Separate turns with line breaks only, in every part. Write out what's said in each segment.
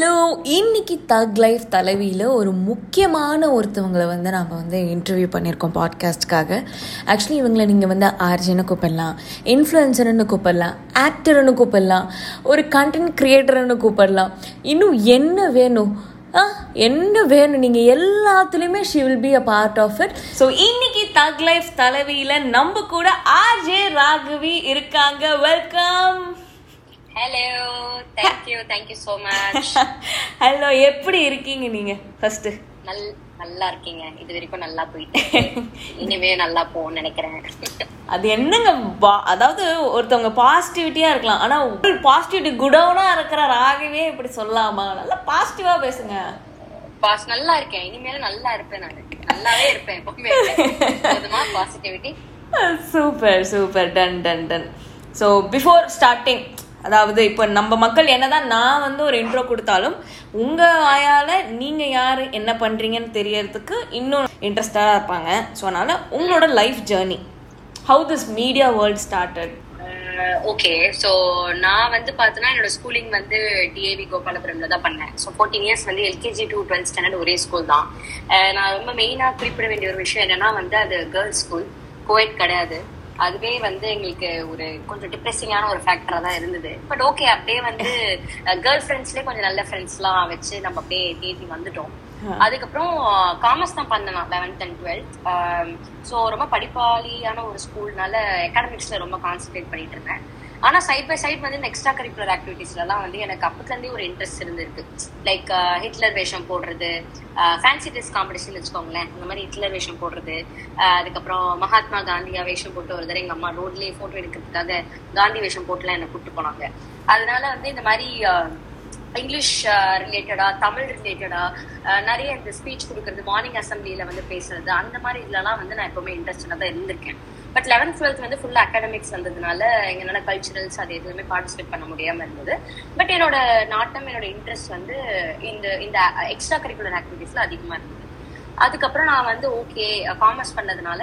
Hello இன்னைக்கு thug life தலைவியில் ஒரு முக்கியமான ஒருத்தவங்களை வந்து நாம் வந்து இன்டர்வியூ பண்ணியிருக்கோம் பாட்காஸ்ட்காக ஆக்சுவலி இவங்களை நீங்கள் வந்து ஆர்ஜின்னு கூப்பிடலாம் இன்ஃப்ளூயன்சர்னு கூப்பிடலாம் ஆக்டர்னு கூப்பிடலாம் ஒரு கண்டென்ட் க்ரியேட்டர்னு கூப்பிடலாம். இன்னும் என்ன வேணும்? ஆ என்ன வேணும்? நீங்கள் எல்லாத்துலேயுமே she will be a part of it so இன்னைக்கு தக் லைஃப் தலைவியில் நம்ம கூட ஆர்ஜே ராகவி இருக்காங்க. Welcome
hello thank you thank you so much
hello எப்படி இருக்கீங்க நீங்க? ஃபர்ஸ்ட்
நல் நல்லா இருக்கீங்க. இது வரைக்கும் நல்லா போயிட்டு இனிமே நல்லா போகும்னு நினைக்கிறேன்.
அது என்னங்க பா- அதாவது ஒருத்தவங்க பாசிட்டிவிட்டியா இருக்கலாம். ஆனா பாசிட்டிவிட்டி குடவுனா இருக்கிற ராகவே இப்படி சொல்லலாமா நல்லா பாசிட்டிவா பேசுங்க.
பாஸ் நல்லா இருக்கேன். இனிமேல நல்லா இருப்பேன் நான். நல்லாவே இருப்பேன் எப்பவுமே. Positivity
super super. Done done done so before starting அதாவது இப்போ நம்ம மக்கள் என்னதான் நான் வந்து ஒரு இன்ட்ரோ கொடுத்தாலும் உங்க வாயால நீங்க யாரு என்ன பண்றீங்கன்னு தெரியறதுக்கு இன்னும் இன்ட்ரெஸ்டாக இருப்பாங்க. ஸோ அதனால உங்களோட life journey how this media world started
okay so நான் வந்து பார்த்தோன்னா என்னோட ஸ்கூலிங் வந்து டிஏவி கோபாலபுரம்ல தான் பண்ணேன். ஸோ ஃபோர்டீன் இயர்ஸ் வந்து எல்கேஜி டு டுவெல்த் ஸ்டாண்டர்ட் ஒரே ஸ்கூல் தான். நான் ரொம்ப மெயினாக குறிப்பிட வேண்டிய ஒரு விஷயம் என்னன்னா வந்து அது கேர்ள்ஸ் ஸ்கூல் கோயட் கிடையாது. அதுவே வந்து எங்களுக்கு ஒரு கொஞ்சம் டிப்ரெசிங்கான ஒரு ஃபேக்டரா தான் இருந்தது. பட் ஓகே அப்படியே வந்து கேர்ள் ஃப்ரெண்ட்ஸ்லேயே கொஞ்சம் நல்ல ஃப்ரெண்ட்ஸ்லாம் வச்சு நம்ம அப்படியே தேடி வந்துட்டோம். அதுக்கப்புறம் காமர்ஸ் தான் பண்ணேன் லெவன்த் அண்ட் டுவெல்த் ஸோ ரொம்ப படிப்பாளியான ஒரு ஸ்கூல்னால எக்கனாமிக்ஸ்ல ரொம்ப கான்சென்ட்ரேட் பண்ணிட்டு இருந்தேன். ஆனா சைட் பை சைட் வந்து இந்த எக்ஸ்ட்ரா கரிக்குலர் ஆக்டிவிட்டீஸ்லாம் வந்து எனக்கு அப்பத்துலேருந்தே ஒரு இன்ட்ரெஸ்ட் இருந்திருக்கு. லைக் ஹிட்லர் வேஷம் போடுறது ஃபேன்சி ட்ரெஸ் காம்படிஷன் வச்சுக்கோங்களேன். இந்த மாதிரி ஹிட்லர் வேஷம் போடுறது அதுக்கப்புறம் மகாத்மா காந்தியா வேஷம் போட்டு ஒரு தடவை எங்க அம்மா ரோட்லயே போட்டோ எடுக்கிறதுக்காக காந்தி வேஷம் போட்டுலாம் என்னை கூப்பிட்டு போனாங்க. அதனால வந்து இந்த மாதிரி இங்கிலீஷ் ரிலேட்டடா தமிழ் ரிலேட்டடா நிறைய இந்த ஸ்பீச் கொடுக்கறது மார்னிங் அசம்பிளியில வந்து பேசுறது அந்த மாதிரி இதுலலாம் வந்து நான் எப்பவுமே இன்ட்ரெஸ்டடா தான் இருந்திருக்கேன். பட் லெவன்த் டுவெல்த் வந்து ஃபுல் அகாடமிக்ஸ் வந்ததுனால எங்களால கல்ச்சுரல்ஸ் அது எதுவுமே பார்ட்டிசிபேட் பண்ண முடியாம இருந்தது. பட் என்னோட நாட்டம் என்னோட இன்ட்ரெஸ்ட் வந்து இந்த இந்த எக்ஸ்ட்ரா கரிக்குலர் ஆக்டிவிட்டீஸ்ல அதிகமா இருந்தது. அதுக்கப்புறம் நான் வந்து ஓகே காமர்ஸ் பண்ணதுனால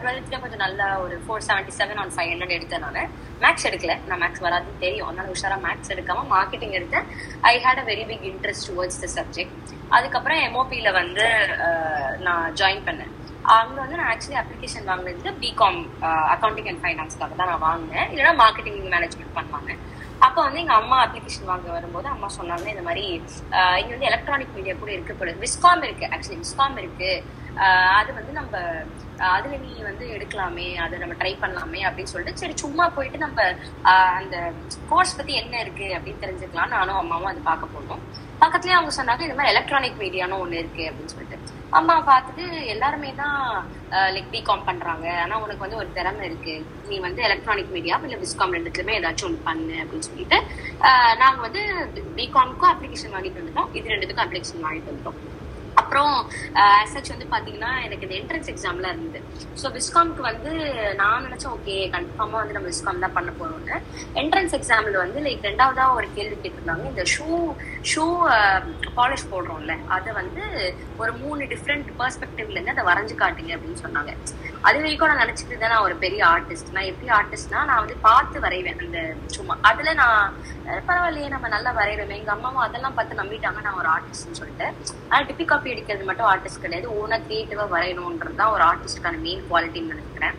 டுவெல்த்ல கொஞ்சம் நல்ல ஒரு four seventy seven on five hundred எடுத்தேன் நான். மேக்ஸ் எடுக்கல. நான் மேக்ஸ் வராதுன்னு தெரியும். அதனால உஷாரா மேக்ஸ் எடுக்காம மார்க்கெட்டிங் எடுத்தேன். I had a very big interest towards the subject அதுக்கப்புறம் எம்ஓபியில வந்து நான் ஜாயின் பண்ணேன். அங்க வந்து நான் ஆக்சுவலி அப்ளிகேஷன் வாங்கினது பிகாம் அக்கௌண்டிங் அண்ட் ஃபைனான்ஸ்க்காக தான் நான் வாங்கினேன். இல்லைன்னா மார்க்கெட்டிங் மேனேஜ்மெண்ட் பண்ணுவாங்க. அப்போ வந்து எங்க அம்மா அப்ளிகேஷன் வாங்க வரும்போது அம்மா சொன்னாங்க இந்த மாதிரி இங்கே இங்க வந்து எலக்ட்ரானிக் மீடியா கூட இருக்கு போல விஸ்காம் இருக்கு. ஆக்சுவலி விஸ்காம் இருக்கு. அது வந்து நம்ம அதுல நீ வந்து எடுக்கலாமே அதை நம்ம ட்ரை பண்ணலாமே அப்படின்னு சொல்லிட்டு சரி சும்மா போயிட்டு நம்ம அந்த கோர்ஸ் பத்தி என்ன இருக்கு அப்படின்னு தெரிஞ்சுக்கலாம் நானும் அம்மாவும் அது பார்க்க போனோம். பக்கத்துலயே அவங்க சொன்னாங்க இந்த மாதிரி எலக்ட்ரானிக் மீடியான்னு ஒண்ணு இருக்கு அப்படின்னு சொல்லிட்டு. அம்மா பார்த்துட்டு எல்லாருமே தான் லைக் பிகாம் பண்றாங்க. ஆனா உனக்கு வந்து ஒரு திறமை இருக்கு. நீ வந்து எலக்ட்ரானிக் மீடியா இல்ல விஸ்காம் ரெண்டுத்துலயுமே ஏதாச்சும் ஒன்று பண்ணு அப்படின்னு சொல்லிட்டு நாங்க வந்து பிகாம்க்கும் அப்ளிகேஷன் வாங்கிட்டு வந்துட்டோம். இது ரெண்டுத்துக்கும் அப்ளிகேஷன் வாங்கிட்டு வந்துட்டோம். அப்புறம் சச் வந்து பாத்தீங்கன்னா எனக்கு இந்த என்ட்ரன்ஸ் எக்ஸாம்லாம் இருந்தது. ஸோ விஸ்காம்க்கு வந்து நான் நினைச்சேன் ஓகே கன்ஃபார்மா வந்து நம்ம விஸ்காம் தான் பண்ண போறோம்னு. என்ட்ரன்ஸ் எக்ஸாம்ல வந்து லைக் ரெண்டாவதா ஒரு கேள்வி கேட்டிருந்தாங்க. இந்த ஷூ ஷூ பாலிஷ் போடுறோம்ல அதை வந்து ஒரு மூணு டிஃப்ரெண்ட் பெர்ஸ்பெக்டிவ்ல இருந்து அதை வரைஞ்சு காட்டுங்க அப்படின்னு சொன்னாங்க. அது வரைக்கும் நான் நினைச்சிட்டு இருந்தேன் நான் ஒரு பெரிய ஆர்டிஸ்ட் நான் எப்படி ஆர்டிஸ்ட்னா நான் வந்து பார்த்து வரைவேன். அந்த சும்மா அதுல நான் பரவாயில்லையே நம்ம நல்லா வரைகிறோமே எங்க அம்மாவும் அதெல்லாம் பார்த்து நம்பிட்டாங்க. நான் ஒரு ஆர்டிஸ்ட்னு சொல்லிட்டு. ஆனா டிப்பி காப்பி அடிக்கிறது மட்டும் ஆர்டிஸ்ட் கிடையாது. ஓனா கிரியேட்டிவா வரையணும்ன்றது தான் ஒரு ஆர்டிஸ்டுக்கான மெயின் குவாலிட்டின்னு நினைக்கிறேன்.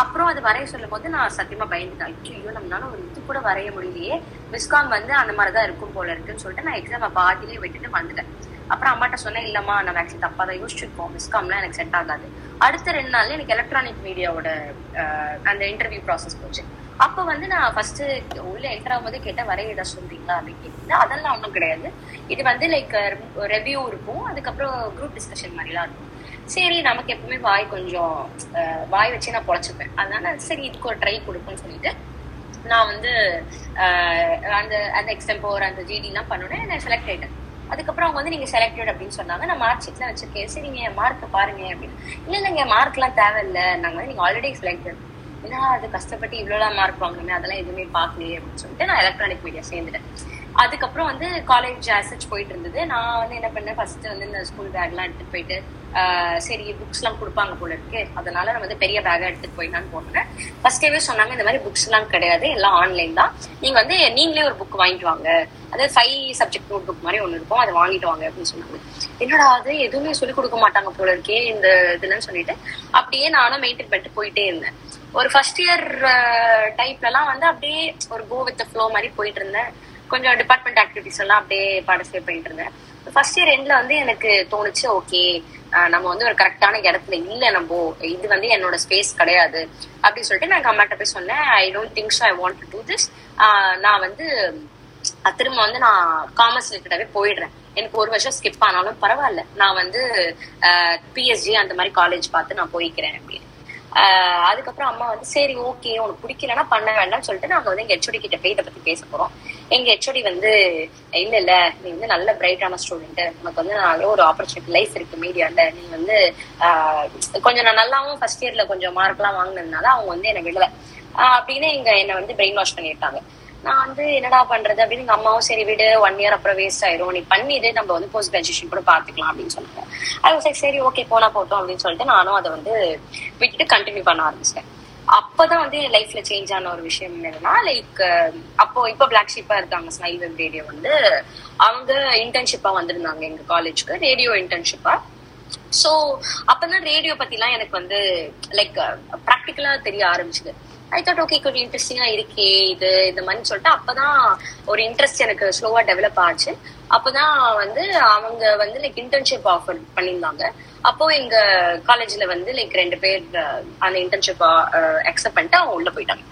அப்புறம் அது வரைய சொல்லும் போது நான் சத்தியமா பயந்துட்டேன். ஐயோ நம்மளால ஒரு இது கூட வரைய முடியலையே. மிஸ்காம் வந்து அந்த மாதிரிதான் இருக்கும் போல இருக்குன்னு சொல்லிட்டு நான் எக்ஸாம் பாதியிலே விட்டுட்டு வந்துட்டேன். அப்புறம் அம்மாட்ட சொன்னேன் இல்லம்மா நான் ஆக்சுவலி தப்பா தான் யோசிச்சிருக்கோம் விஸ்காம்லாம் எனக்கு செட் ஆகாது. அடுத்த ரெண்டு நாள்ல எனக்கு எலக்ட்ரானிக் மீடியாவோட அந்த இன்டர்வியூ ப்ராசஸ் போச்சு. அப்போ வந்து நான் ஃபர்ஸ்ட் உள்ள என்டர் ஆகும்போது கேட்டேன் வரைய ஏதாவது சொல்றீங்களா? அப்படின்னு கேட்டீங்க. அதெல்லாம் ஒன்றும் கிடையாது. இது வந்து லைக் ரெவ்யூ இருக்கும். அதுக்கப்புறம் குரூப் டிஸ்கஷன் மாதிரிலாம் இருக்கும். சரி நமக்கு எப்பவுமே வாய் கொஞ்சம் வாய் வச்சு நான் பொழைச்சிப்பேன். அதனால சரி இதுக்கு ஒரு ட்ரை கொடுப்பேன்னு சொல்லிட்டு நான் வந்து அந்த அந்த எக்ஸ்டெம்போர் அந்த ஜிடிலாம் பண்ணுனேன் நான் செலக்ட் ஆயிட்டேன். அதுக்கப்புறம் அவங்க வந்து நீங்க செலக்டட் அப்படின்னு சொன்னாங்க. நான் மார்க் ஷீட்லாம் வச்சிருக்கேன். சரி நீங்க மார்க் பாருங்க அப்படின்னு. இல்ல இல்லைங்க மார்க்லாம் தேவையில்லை. நாங்க வந்து நீங்க ஆல்ரெடி செலக்டட் ஏன்னா அது கஷ்டப்பட்டு இவ்வளோலாம் மார்க் வாங்கணுமே அதெல்லாம் எதுவுமே பார்க்கலையே அப்படின்னு சொல்லிட்டு நான் எலக்ட்ரானிக் மீடியா சேர்ந்துட்டேன். அதுக்கப்புறம் வந்து காலேஜ் அசச் போயிட்டு இருந்தது. நான் வந்து என்ன பண்ணேன்? ஃபர்ஸ்ட் வந்து இந்த ஸ்கூல் பேக்லாம் எடுத்துட்டு போயிட்டு சரி புக்ஸ் எல்லாம் கொடுப்பாங்க போல இருக்கு. அதனால நான் வந்து பெரிய பேக்கா எடுத்துட்டு போயிடலான்னு போனேன் ஃபர்ஸ்ட் டேவே சொன்னாங்க இந்த மாதிரி புக்ஸ் எல்லாம் கிடையாது எல்லாம் ஆன்லைன் தான். நீங்க வந்து நீங்களே ஒரு புக் வாங்கிட்டு வாங்க. அதாவது ஃபைவ் சப்ஜெக்ட் நோட் புக் மாதிரி ஒன்று இருக்கும் அதை வாங்கிட்டு வாங்க அப்படின்னு சொன்னாங்க. என்னடா அது? எதுவுமே சொல்லி கொடுக்க மாட்டாங்க போல இருக்கே இந்த இதுலன்னு சொல்லிட்டு. அப்படியே நானும் மெயின்டைன் பண்ணிட்டு போயிட்டே இருந்தேன். ஒரு ஃபர்ஸ்ட் இயர் டைப்லலாம் வந்து அப்படியே ஒரு கோ வித் ஃப்ளோ மாதிரி போயிட்டு இருந்தேன். கொஞ்சம் டிபார்ட்மெண்ட் ஆக்டிவிட்டிஸ் எல்லாம் அப்படியே பார்ட்டிசிபேட் பண்ணிட்டு இருந்தேன். ஃபர்ஸ்ட் இயர் எண்ட்ல வந்து எனக்கு தோணுச்சு ஓகே நம்ம வந்து ஒரு கரெக்டான இடத்துல இல்ல நம்ம இது வந்து என்னோட ஸ்பேஸ் கிடையாது. அப்படின்னு சொல்லிட்டு நான் அம்மாட்ட போய் சொன்னேன் I don't thinks I want to do this நான் வந்து திரும்ப வந்து நான் காமர்ஸ் ரிலேட்டடாவே போயிடுறேன். எனக்கு ஒரு வருஷம் ஸ்கிப் ஆனாலும் பரவாயில்ல. நான் வந்து பிஎஸ்ஜி அந்த மாதிரி காலேஜ் பார்த்து நான் போய்க்கிறேன் அப்படின்னு. ஆஹ் அதுக்கப்புறம் அம்மா வந்து சரி ஓகே உனக்கு பிடிக்கலன்னா பண்ண வேண்டாம்னு சொல்லிட்டு நாங்க வந்து எங்க ஹெச்ஓடி கிட்ட போய் இதை பத்தி பேச போறோம். எங்க ஹெச்ஓடி வந்து இல்ல இல்ல நீ வந்து நல்ல பிரைட்டான ஸ்டூடெண்ட் உனக்கு வந்து நல்ல ஒரு ஆப்பர்ச்சுனிட்டி லைஃப் இருக்கு மீடியால நீ வந்து கொஞ்சம் நான் நல்லாவும் ஃபர்ஸ்ட் இயர்ல கொஞ்சம் மார்க் எல்லாம் வாங்கினதுனால அவங்க வந்து என்னை விடல. அப்படின்னு எங்க என்னை வந்து பிரெயின் வாஷ் பண்ணிட்டாங்க. நான் வந்து என்னடா பண்றது அப்படின்னு எங்க அம்மாவும் சரி விடு ஒன் இயர் அப்புறம் வேஸ்ட் ஆயிரும். நீ பண்ணிடு நம்ம வந்து போஸ்ட் கிராஜுவேஷன் கூட பாத்துக்கலாம் அப்படின்னு சொன்னாங்க. அது சரி சரி ஓகே போனா போட்டோம் அப்படின்னு சொல்லிட்டு நானும் அதை வந்து விட்டுட்டு கண்டினியூ பண்ண ஆரம்பிச்சிட்டேன். அப்பதான் வந்து என் லைஃப்ல சேஞ்ச் ஆன ஒரு விஷயம் என்னன்னா லைக் அப்போ இப்போ பிளாக் ஷீப்பா இருக்காங்க ஸ்மைல் வெப் ரேடியோ வந்து. அவங்க இன்டர்ன்ஷிப்பா வந்திருந்தாங்க எங்க காலேஜ்க்கு ரேடியோ இன்டர்ன்ஷிப்பா சோ அப்பதான் ரேடியோ பத்திலாம் எனக்கு வந்து லைக் ப்ராக்டிக்கலா தெரிய ஆரம்பிச்சுது. ஐ தாட் ஓகே கொஞ்சம் இன்ட்ரெஸ்டிங்கா இருக்கே இது இந்த மாதிரி சொல்லிட்டு அப்பதான் ஒரு இன்ட்ரெஸ்ட் எனக்கு ஸ்லோவா டெவலப் ஆச்சு. அப்பதான் வந்து அவங்க வந்து லைக் இன்டர்ன்ஷிப் ஆஃபர் பண்ணியிருந்தாங்க. அப்போ எங்க காலேஜ்ல வந்து லைக் ரெண்டு பேர் அந்த இன்டர்ன்ஷிப் அக்செப்ட் பண்ணிட்டு அவங்க உள்ள போயிட்டாங்க.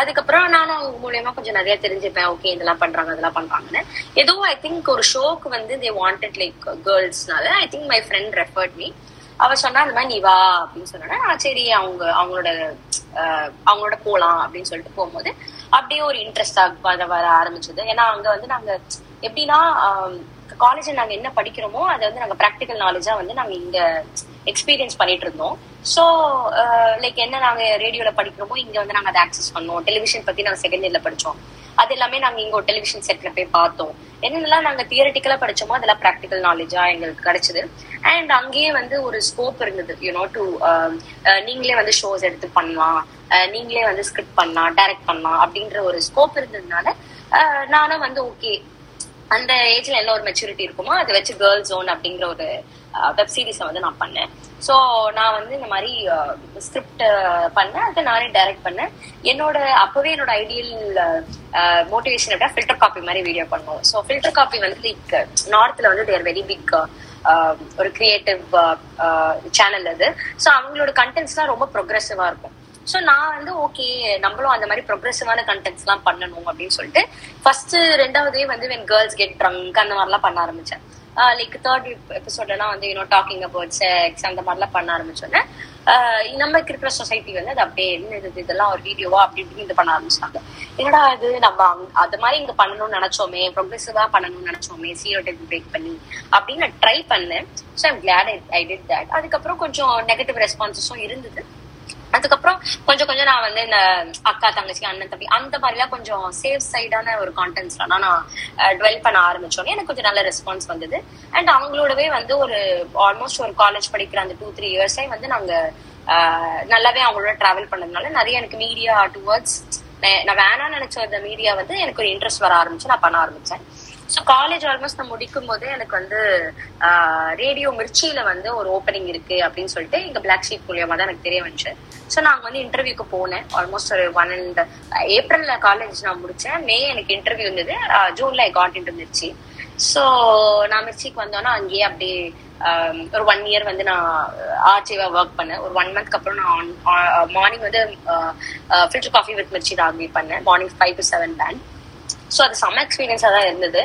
அதுக்கப்புறம் நானும் அவங்க மூலியமா கொஞ்சம் நிறைய தெரிஞ்சுப்பேன். ஓகே இதெல்லாம் பண்றாங்க அதெல்லாம் பண்றாங்கன்னு. ஏதோ ஐ திங்க் ஒரு ஷோக்கு வந்து they wanted like கேர்ள்ஸ்னால I think my friend referred me அவ சொன்னா இந்த மாதிரி நீ வா அப்படின்னு சொன்னா நான் சரி அவங்க அவங்களோட அவங்களோட போலாம் அப்படின்னு சொல்லிட்டு போகும்போது அப்படியே ஒரு இன்ட்ரெஸ்ட் வர வர ஆரம்பிச்சது. ஏன்னா அங்க வந்து நாங்க எப்படின்னா காலேஜ் நாங்க என்ன படிக்கிறோமோ அதை வந்து நாங்க ப்ராக்டிக்கல் நாலேஜா வந்து நாங்க இங்க எக்ஸ்பீரியன்ஸ் பண்ணிட்டு இருந்தோம். ஸோ லைக் என்ன நாங்க ரேடியோல படிக்கிறோமோ இங்க வந்து நாங்க அதை ஆக்சஸ் பண்ணோம். டெலிவிஷன் பத்தி நாங்க செகண்ட் இயர்ல படிச்சோம். அது எல்லாமே நாங்க இங்க ஒரு டெலிவிஷன் செட்ல போய் பார்த்தோம். என்னென்னலாம் நாங்க தியரட்டிக்கலா படிச்சோமோ அதெல்லாம் ப்ராக்டிக்கல் நாலேஜா எங்களுக்கு கிடைச்சது. அண்ட் அங்கேயே வந்து ஒரு ஸ்கோப் இருந்தது. யூனோ டு um, நீங்களே வந்து ஷோஸ் எடுத்து பண்ணலாம். நீங்களே வந்து ஸ்கிரிப்ட் பண்ணலாம் டைரக்ட் பண்ணலாம் அப்படின்ற ஒரு ஸ்கோப் இருந்ததுனால நானும் வந்து ஓகே அந்த ஏஜ்ல என்ன ஒரு மெச்சூரிட்டி இருக்குமோ அதை வச்சு கேர்ள் ஜோன் அப்படிங்கிற ஒரு வெப் சீரிஸை வந்து நான் பண்ணேன். ஸோ நான் வந்து இந்த மாதிரி ஸ்கிரிப்ட் பண்ணேன். அதை நானே டைரக்ட் பண்ணேன். என்னோட அப்பவே என்னோட ஐடியல் மோட்டிவேஷன் விட ஃபில்டர் காப்பி மாதிரி வீடியோ பண்ணுவோம். ஸோ ஃபில்டர் காப்பி வந்து லைக் நார்த்ல வந்து தேர் வெரி பிக் ஒரு கிரியேட்டிவ் சேனல் அது. ஸோ அவங்களோட கண்டென்ட்ஸ்லாம் ரொம்ப ப்ரொக்ரெசிவா இருக்கும். ஸோ நான் வந்து ஓகே நம்மளும் அந்த மாதிரி ப்ரொக்ரெசிவான கண்டென்ட்ஸ் எல்லாம் பண்ணணும் அப்படின்னு சொல்லிட்டு ஃபர்ஸ்ட் ரெண்டாவதே வந்து வென் கேர்ள்ஸ் கெட் ட்ரங்க் அந்த மாதிரிலாம் பண்ண ஆரம்பிச்சேன். லைக் தேர்ட் எபிசோட்லாம் வந்து யூனோ டாக்கிங் அபவுட் செக்ஸ் அந்த மாதிரிலாம் பண்ண ஆரம்பிச்சோன்னே uh, நமக்கு இருக்கிற சொசைட்டி வந்து அது அப்படியே என்ன இது இதெல்லாம் ஒரு வீடியோவா அப்படி இப்படின்னு இது பண்ண ஆரம்பிச்சாங்க என்னடா இது நம்ம அது மாதிரி இங்க பண்ணணும்னு நினைச்சோமே ப்ரொக்ரெசிவா பண்ணணும்னு நினைச்சோமே சீரோ டைப் பிரேக் பண்ணி அப்படின்னு நான் ட்ரை பண்ணேன். So I'm glad I did that அதுக்கப்புறம் கொஞ்சம் நெகட்டிவ் ரெஸ்பான்சஸும் இருந்தது. அதுக்கப்புறம் கொஞ்சம் கொஞ்சம் நான் வந்து இந்த அக்கா தங்கச்சி அண்ணன் தம்பி அந்த மாதிரிலாம் கொஞ்சம் சேஃப் சைடான ஒரு கான்டென்ட்ஸ்லாம் நான் டுவெல் பண்ண ஆரம்பிச்சோன்னே எனக்கு கொஞ்சம் நல்ல ரெஸ்பான்ஸ் வந்தது. அண்ட் அவங்களோடவே வந்து ஒரு ஆல்மோஸ்ட் ஒரு காலேஜ் படிக்கிற அந்த டூ த்ரீ இயர்ஸே வந்து நாங்க நல்லாவே அவங்களோட டிராவல் பண்ணதுனால நிறைய எனக்கு மீடியா டுவர்ட்ஸ் நான் வேணாம்னு நினைச்ச அந்த மீடியா வந்து எனக்கு ஒரு இன்ட்ரெஸ்ட் வர ஆரம்பிச்சு நான் பண்ண ஆரம்பிச்சேன். ஸோ காலேஜ் ஆல்மோஸ்ட் நான் முடிக்கும் போதே எனக்கு வந்து ரேடியோ மிர்ச்சியில வந்து ஒரு ஓப்பனிங் இருக்கு அப்படின்னு சொல்லிட்டு எங்க பிளாக் ஷீட் மூலியமா தான் எனக்கு தெரிய வந்துச்சு. ஸோ நான் வந்து இன்டர்வியூக்கு போனேன். ஆல்மோஸ்ட் ஒரு ஒன் அண்ட் ஏப்ரல்ல காலேஜ் நான் முடிச்சேன். மே எனக்கு இன்டர்வியூ இருந்தது. ஜூன்ல I got into Mirchi so நான் மிர்ச்சிக்கு வந்தோன்னா அங்கேயே அப்படியே ஒரு ஒன் இயர் வந்து நான் ஆர்ச்சிவா ஒர்க் பண்ணேன். ஒரு ஒன் மந்த்க்கு அப்புறம் நான் மார்னிங் வந்து filter coffee with Mirchi Ragi பண்ணேன். Morning five to seven band so அது செம்ம எக்ஸ்பீரியன்ஸாக தான் இருந்தது.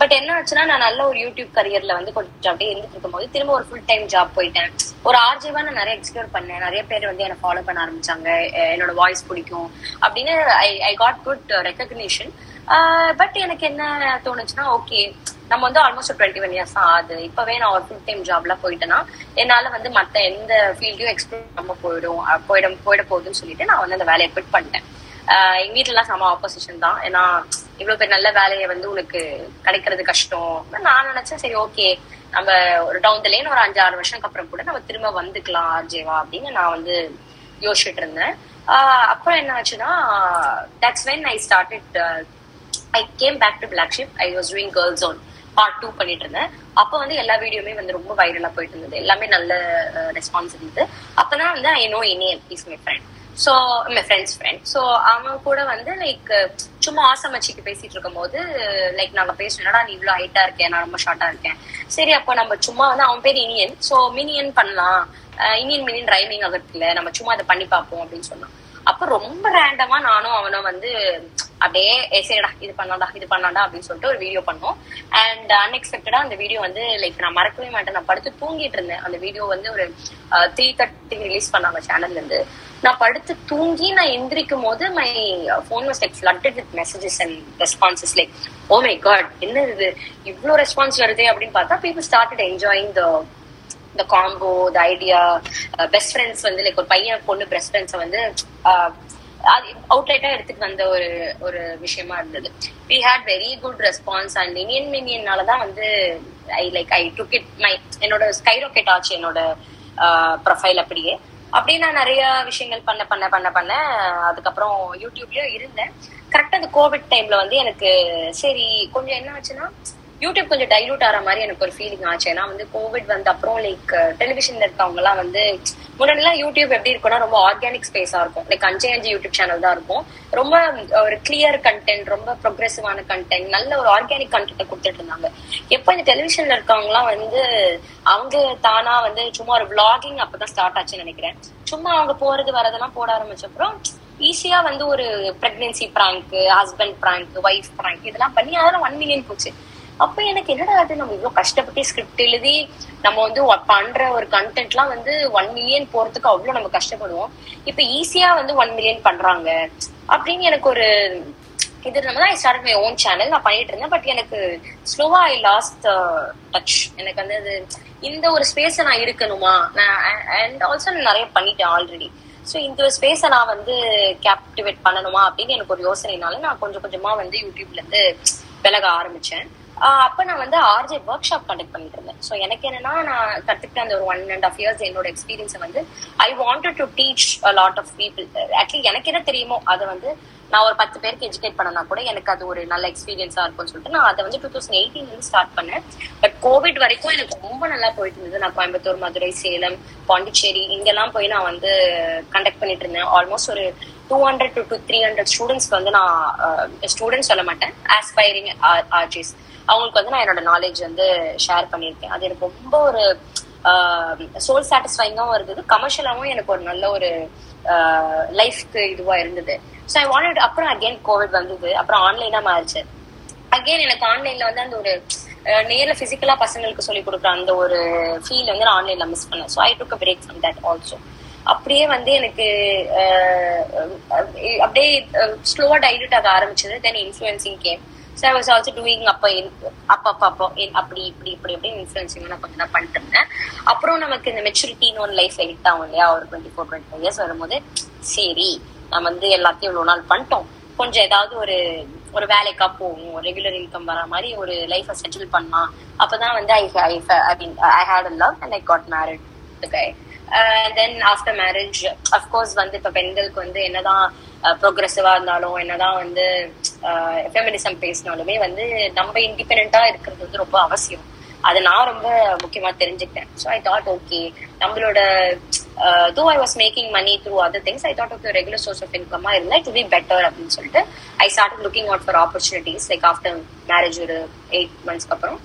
பட் என்ன ஆச்சுன்னா நான் நல்ல ஒரு யூடியூப் கரியர்ல வந்து கொஞ்சம் அப்படியே இருந்துட்டு இருக்கும்போது திரும்ப ஒரு ஃபுல் டைம் ஜாப் போயிட்டேன். ஒரு ஆர்ஜிவா நான் நிறைய எக்ஸ்ப்ளோர் பண்ணேன். நிறைய பேர் வந்து என்னை ஃபாலோ பண்ண ஆரம்பிச்சாங்க. என்னோட வாய்ஸ் பிடிக்கும் அப்படின்னு I I got good recognition but எனக்கு என்ன தோணுச்சுன்னா ஓகே நம்ம வந்து ஆல்மோஸ்ட் டுவெண்ட்டி ஒன் இயர்ஸ் தான் ஆகுது. இப்பவே நான் ஒரு ஃபுல் டைம் ஜாப்ல போயிட்டேன்னா என்னால வந்து மத்த எந்த ஃபீல்டையும் எக்ஸ்ப்ளோர் பண்ணாம போயிடும் போயிடும் போயிட போகுதுன்னு சொல்லிட்டு நான் வந்து அந்த வேலையை குவிட் பண்ணிட்டேன். எங்க வீட்டுல செம ஆப்போசிஷன் தான். ஏன்னா இவ்வளவு பேர் நல்ல வேலையை வந்து உனக்கு கிடைக்கிறது கஷ்டம். நான் நினைச்சேன் சரி ஓகே நம்ம ஒரு டவுன் த லைன் ஒரு அஞ்சு ஆறு வருஷம் அப்புறம் கூட நம்ம திரும்ப வந்துக்கலாம் ஆர்ஜேவா அப்படின்னு நான் வந்து யோசிச்சுட்டு இருந்தேன். ஆஹ் அப்புறம் என்ன ஆச்சுன்னா that's when I started I came back to black sheep I was doing girls own part two பண்ணிட்டு இருந்தேன். அப்போ வந்து எல்லா வீடியோமே வந்து ரொம்ப வைரலா போயிட்டு இருந்தது. எல்லாமே நல்ல uh, ரெஸ்பான்ஸ் இருந்தது. அப்பதான் வந்து I know Iniyan is my friend so my friends friend so அவன் கூட வந்து லைக் சும்மா ஆசமச்சிக்கு பேசிட்டு இருக்கும் போது லைக் நாங்க பேசணும் நீ இவ்வளவு ஹைட்டா இருக்கேன் நான் ரொம்ப ஷார்ட்டா இருக்கேன். சரி அப்போ நம்ம சும்மா வந்து அவன் பேர் இனியன். ஸோ மினியன் பண்ணலாம். இனியன் மினியன் ரைமிங் ஆகிறதுல நம்ம சும்மா அதை பண்ணி பார்ப்போம் அப்படின்னு சொன்னான். அப்ப ரொம்ப ரேண்டமா நானும் அவனும் வந்து அப்படியே சரிடா இது பண்ணாடா இது பண்ணாடா அப்படின்னு சொல்லிட்டு ஒரு வீடியோ பண்ணோம் அண்ட் அன்எக்ஸ்பெக்டடா அந்த வீடியோ வந்து லைக் நான் மறக்கவே மாட்டேன். நான் படுத்து தூங்கிட்டு இருந்தேன். அந்த வீடியோ வந்து ஒரு த்ரீ தேர்ட்டிக்கு ரிலீஸ் பண்ணாங்க சேனல்ல இருந்து நான் படுத்து தூங்கி நான் எந்திரிக்கும் போது my phone was like flooded with messages and responses like oh my God என்ன இது? இவ்வளோ ரெஸ்பான்ஸ் வருது அப்படின்னு பார்த்தா பீப்புள் ஸ்டார்டட் என்ஜாயிங் த இந்த combo the idea best friends வந்து லைக் ஒரு பையன் பொண்ணு பெஸ்ட் ஃப்ரெண்ட்ஸை வந்து அது அவுட்லைட்டா எடுத்துட்டு வந்த ஒரு ஒரு விஷயமா இருந்தது. We had very good response and Iniyan மினியன்னாலதான் வந்து I like I took it my என்னோட ஸ்கை ராக்கெட் ஆச்சு என்னோட ப்ரொஃபைல் அப்படியே. அப்படியே நான் நிறைய விஷயங்கள் பண்ண பண்ண பண்ண பண்ண அதுக்கப்புறம் யூடியூப்லயும் இருந்தேன். கரெக்டா அந்த கோவிட் டைம்ல வந்து எனக்கு சரி கொஞ்சம் என்ன ஆச்சுன்னா யூடியூப் கொஞ்சம் டைலூட் ஆகிற மாதிரி எனக்கு ஒரு ஃபீலிங் ஆச்சு. ஏன்னா வந்து கோவிட் வந்த அப்புறம் லைக் டெலிவிஷன்ல இருக்கவங்க எல்லாம் வந்து முன்னாடிலாம் யூடியூப் எப்படி இருக்கும்னா ரொம்ப ஆர்கானிக் ஸ்பேஸா இருக்கும். லைக் அஞ்சு அஞ்சு யூடியூப் சேனல் தான் இருக்கும். ரொம்ப ஒரு கிளியர் கண்டென்ட் ரொம்ப ப்ரொக்ரெசிவான கண்டென்ட் நல்ல ஒரு ஆர்கானிக் கண்டென்ட் கொடுத்துட்டு இருந்தாங்க. எப்போ இந்த டெலிவிஷன்ல இருக்கவங்க எல்லாம் வந்து அவங்க தானா வந்து சும்மா ஒரு விளாகிங் அப்பதான் ஸ்டார்ட் ஆச்சுன்னு நினைக்கிறேன். சும்மா அவங்க போறது வரதெல்லாம் போட ஆரம்பிச்ச அப்புறம் ஈஸியா வந்து ஒரு pregnancy prank husband prank wife prank இதெல்லாம் பண்ணி அதெல்லாம் ஒன் மில்லியன் போச்சு. அப்ப எனக்கு என்னடா அது நம்ம இவ்வளவு கஷ்டப்பட்டு ஸ்கிரிப்ட் எழுதி நம்ம வந்து பண்ற ஒரு கண்டென்ட்லாம் வந்து ஒன் மில்லியன் போறதுக்கு அவ்வளவு நம்ம கஷ்டப்படுவோம். இப்ப ஈஸியா வந்து ஒன் மில்லியன் பண்றாங்க. அப்படின்னு எனக்கு ஒரு இது இருந்தால் தான் I start my own channel நான் பண்ணிட்டு இருந்தேன். பட் எனக்கு ஸ்லோவா ஐ லாஸ்ட் டச் எனக்கு வந்து அது இந்த ஒரு ஸ்பேஸை நான் இருக்கணுமா? நான் அண்ட் ஆல்சோ நான் நிறைய பண்ணிட்டேன் ஆல்ரெடி ஸோ இந்த ஒரு ஸ்பேஸை நான் வந்து கேப்டிவேட் பண்ணணுமா? அப்படின்னு எனக்கு ஒரு யோசனைனால நான் கொஞ்சம் கொஞ்சமா வந்து யூடியூப்ல இருந்து விலக ஆரம்பிச்சேன். அப்ப நான் வந்து ஆர்ஜே ஒர்க் ஷாப் கண்டக்ட் பண்ணிட்டு இருந்தேன். ஸோ எனக்கு என்னன்னா நான் கத்துக்கிட்ட அந்த ஒரு ஒன் அண்ட் ஆஃப் இயர்ஸ் என்னோட எக்ஸ்பீரியன்ஸை வந்து I wanted to teach a lot of people at least எனக்கு என்ன தெரியுமோ அதை வந்து நான் ஒரு பத்து பேருக்கு எஜுகேட் பண்ணனா கூட எனக்கு அது ஒரு நல்ல எக்ஸ்பீரியன்ஸா இருக்கும்னு சொல்லிட்டு நான் அதை வந்து டூ தௌசண்ட் எயிட்டீன் வந்து ஸ்டார்ட் பண்ணேன். பட் கோவிட் வரைக்கும் எனக்கு ரொம்ப நல்லா போயிட்டு இருந்தது. நான் கோயம்புத்தூர் மதுரை சேலம் பாண்டிச்சேரி இங்கெல்லாம் போய் நான் வந்து கண்டக்ட் பண்ணிட்டு இருந்தேன். ஆல்மோஸ்ட் ஒரு two hundred to two three hundred ஸ்டூடெண்ட்ஸ்க்கு வந்து நான் ஸ்டூடெண்ட்ஸ் சொல்ல மாட்டேன். ஆஸ்பைரிங் ஆர்ஜிஸ் அவங்களுக்கு வந்து நான் என்னோட நாலேஜ் வந்து ஷேர் பண்ணியிருக்கேன். அது எனக்கு ரொம்ப ஒரு சோல் சாட்டிஸ்ஃபைங்காகவும் இருந்தது கமர்ஷியலாகவும் எனக்கு ஒரு நல்ல ஒரு லைஃப்க்கு இதுவா இருந்தது. ஸோ ஐ வாண்டட் அப்புறம் அகைன் கோவிட் வந்தது. அப்புறம் ஆன்லைனா மாறிச்சு. அகைன் எனக்கு ஆன்லைன்ல வந்து அந்த ஒரு நேரில் பிசிக்கலா பசங்களுக்கு சொல்லி கொடுக்குற அந்த ஒரு ஃபீல் வந்து நான் ஆன்லைன்ல மிஸ் பண்ணேன். So I took break from that also அப்படியே வந்து எனக்கு அப்படியே ஸ்லோவா டைல்யூட் ஆக ஆரம்பிச்சது. Then influencing game so I was also doing அப்போ அப்போ அப்போ அப்படி இப்படி இப்படி இப்படி இன்ஃபுளுசிங் நான் கொஞ்சம் தான் பண்ணிட்டு இருந்தேன். அப்புறம் நமக்கு இந்த மெச்சூரிட்டின்னு ஒன் லைஃப் ஹிட் ஆகும் இல்லையா? ஒரு twenty four twenty five years வரும்போது சரி நம்ம வந்து எல்லாத்தையும் இவ்வளவு நாள் பண்ணிட்டோம். கொஞ்சம் ஏதாவது ஒரு ஒரு வேலைக்கா போகும் ரெகுலர் இன்கம் வர மாதிரி ஒரு லைஃபை செட்டில் பண்ணலாம். அப்பதான் வந்து I I I mean I had a love and I got married guy then after marriage of course வந்து இப்ப பெண்களுக்கு வந்து என்னதான் ப்ரோக்ரெசிவா இருந்தாலும் என்னதான் வந்து ஃபெமினிசம் பேசினாலுமே வந்து நம்ம இண்டிபெண்டா இருக்கிறது வந்து ரொம்ப அவசியம். அதை நான் ரொம்ப முக்கியமா தெரிஞ்சுக்கிட்டேன். ஸோ ஐ தாட் ஓகே நம்மளோட though I was making money through other things I thought okay regular source of இன்கமா இருந்தா இட் பி பெட்டர் அப்படின்னு சொல்லிட்டு I start looking out for opportunities like after marriage ஒரு எயிட் மந்த்ஸ்க்கு அப்புறம்.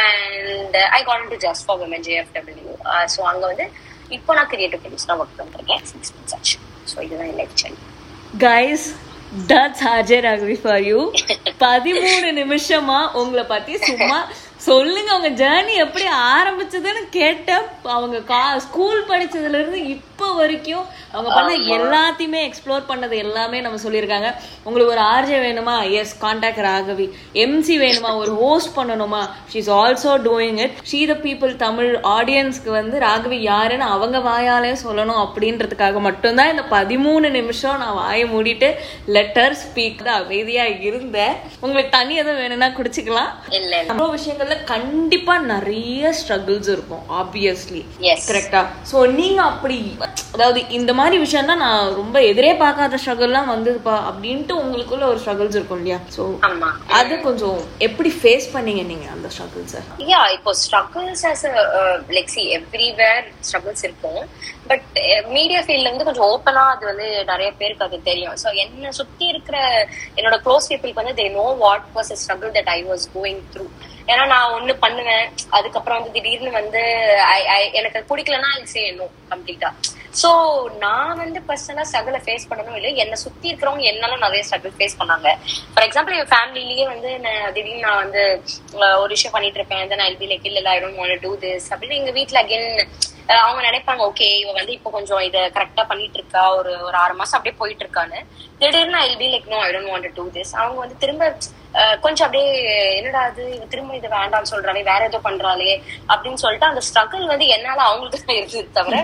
And I got to just for women JFW so அங்கே வந்து இப்போ நான் கிரியேட்டிவ் ப்ரொடியூஸராக ஒர்க் பண்ணிருக்கேன் சிக்ஸ் மந்த்ஸ் ஆச்சு ஸோ இதுதான் என் லைஃப் சேஞ்ச்
கைஸ் தட்ஸ் ஹாஜர் ராகவி ஃபார் யூ பதிமூணு நிமிஷமா உங்களை பத்தி சும்மா சொல்லுங்க அவங்க ஜேர்னி எப்படி ஆரம்பிச்சதுன்னு கேட்டேன் அவங்க கா ஸ்கூல் படிச்சதுல இருந்து இப்போ வரைக்கும் அவங்க பண்ண எல்லாத்தையுமே எக்ஸ்ப்ளோர் பண்ணது எல்லாமே நம்ம சொல்லியிருக்காங்க. உங்களுக்கு ஒரு ஆர்ஜே வேணுமா? S contact Raghavi. எம்சி வேணுமா? ஒரு ஹோஸ்ட் பண்ணணுமா? She is also doing it she the people Tamil ஆடியன்ஸ்க்கு வந்து ராகவி யாருன்னு அவங்க வாயாலே சொல்லணும் அப்படின்றதுக்காக மட்டும்தான் இந்த பதிமூணு நிமிஷம் நான் வாயை மூடிட்டு லெட்டர் ஸ்பீக் தான் அமைதியா இருந்தேன். உங்களுக்கு தண்ணி எதுவும் வேணும்னா குடிச்சுக்கலாம்.
இல்ல
அவ்வளோ விஷயங்கள்ல கண்டிப்பா நிறைய ஸ்ட்ரகிள்ஸ் இருக்கும் ஆப்வியஸ்லி. கரெக்டா சோ நீங்க அப்படி அதாவது இந்த மாதிரி விஷயம் தான் நான் ரொம்ப எதிரே பார்க்காத ஸ்ட்ரகிள்லாம் வந்ததுப்பா அப்படின்ட்டு உங்களுக்குள்ள ஒரு ஸ்ட்ரகிள்ஸ் இருக்கும் இல்லையா? சோ அது கொஞ்சம் எப்படி ஃபேஸ் பண்ணீங்க நீங்க அந்த ஸ்ட்ரகிள்ஸை
யா இப்போ struggles as like see everywhere struggles இருக்கும். பட் மீடியா ஃபீல்ட்ல இருந்து கொஞ்சம் ஓப்பனா அது வந்து நிறைய பேருக்கு அது தெரியும். ஸோ என்ன சுத்தி இருக்கிற என்னோட க்ளோஸ் பீப்புளுக்கு வந்து they know what was a struggle that I was going through ஏன்னா நான் ஒண்ணு பண்ணுவேன் அதுக்கப்புறம் வந்து திடீர்னு வந்து ஐ ஐ எனக்கு அது பிடிக்கலன்னா அது செய்யணும் கம்ப்ளீட்டா சோ நான் வந்து பர்சனலா ஸ்ட்ரகிள ஃபேஸ் பண்ணணும் இல்லை என்னை சுத்தி இருக்கிறவங்க என்னாலும் நிறைய ஸ்ட்ரகிள் ஃபேஸ் பண்ணாங்க. ஃபார் எக்ஸாம்பிள் என் ஃபேமிலிலேயே வந்து நான் திடீர்னு நான் வந்து ஒரு விஷயம் பண்ணிட்டு இருப்பேன் தென் ஐ பி லைக் இல்ல I don't want to this அப்படின்னு எங்க வீட்டுல அகைன் அவங்க நினைப்பாங்க ஓகே இவ வந்து இப்போ கொஞ்சம் இதை கரெக்டா பண்ணிட்டு இருக்கா ஒரு ஒரு ஆறு மாசம் அப்படியே போயிட்டு இருக்கான்னு திடீர்னு I be like no I don't want to this அவங்க வந்து திரும்ப கொஞ்சம் அப்படியே என்னடா அது இவ திரும்ப இது வேண்டாம்னு சொல்றாளே வேற ஏதோ பண்றாளே அப்படின்னு சொல்லிட்டு அந்த ஸ்ட்ரகிள் வந்து என்னால அவங்களுக்கு தான் இருந்தது தவிர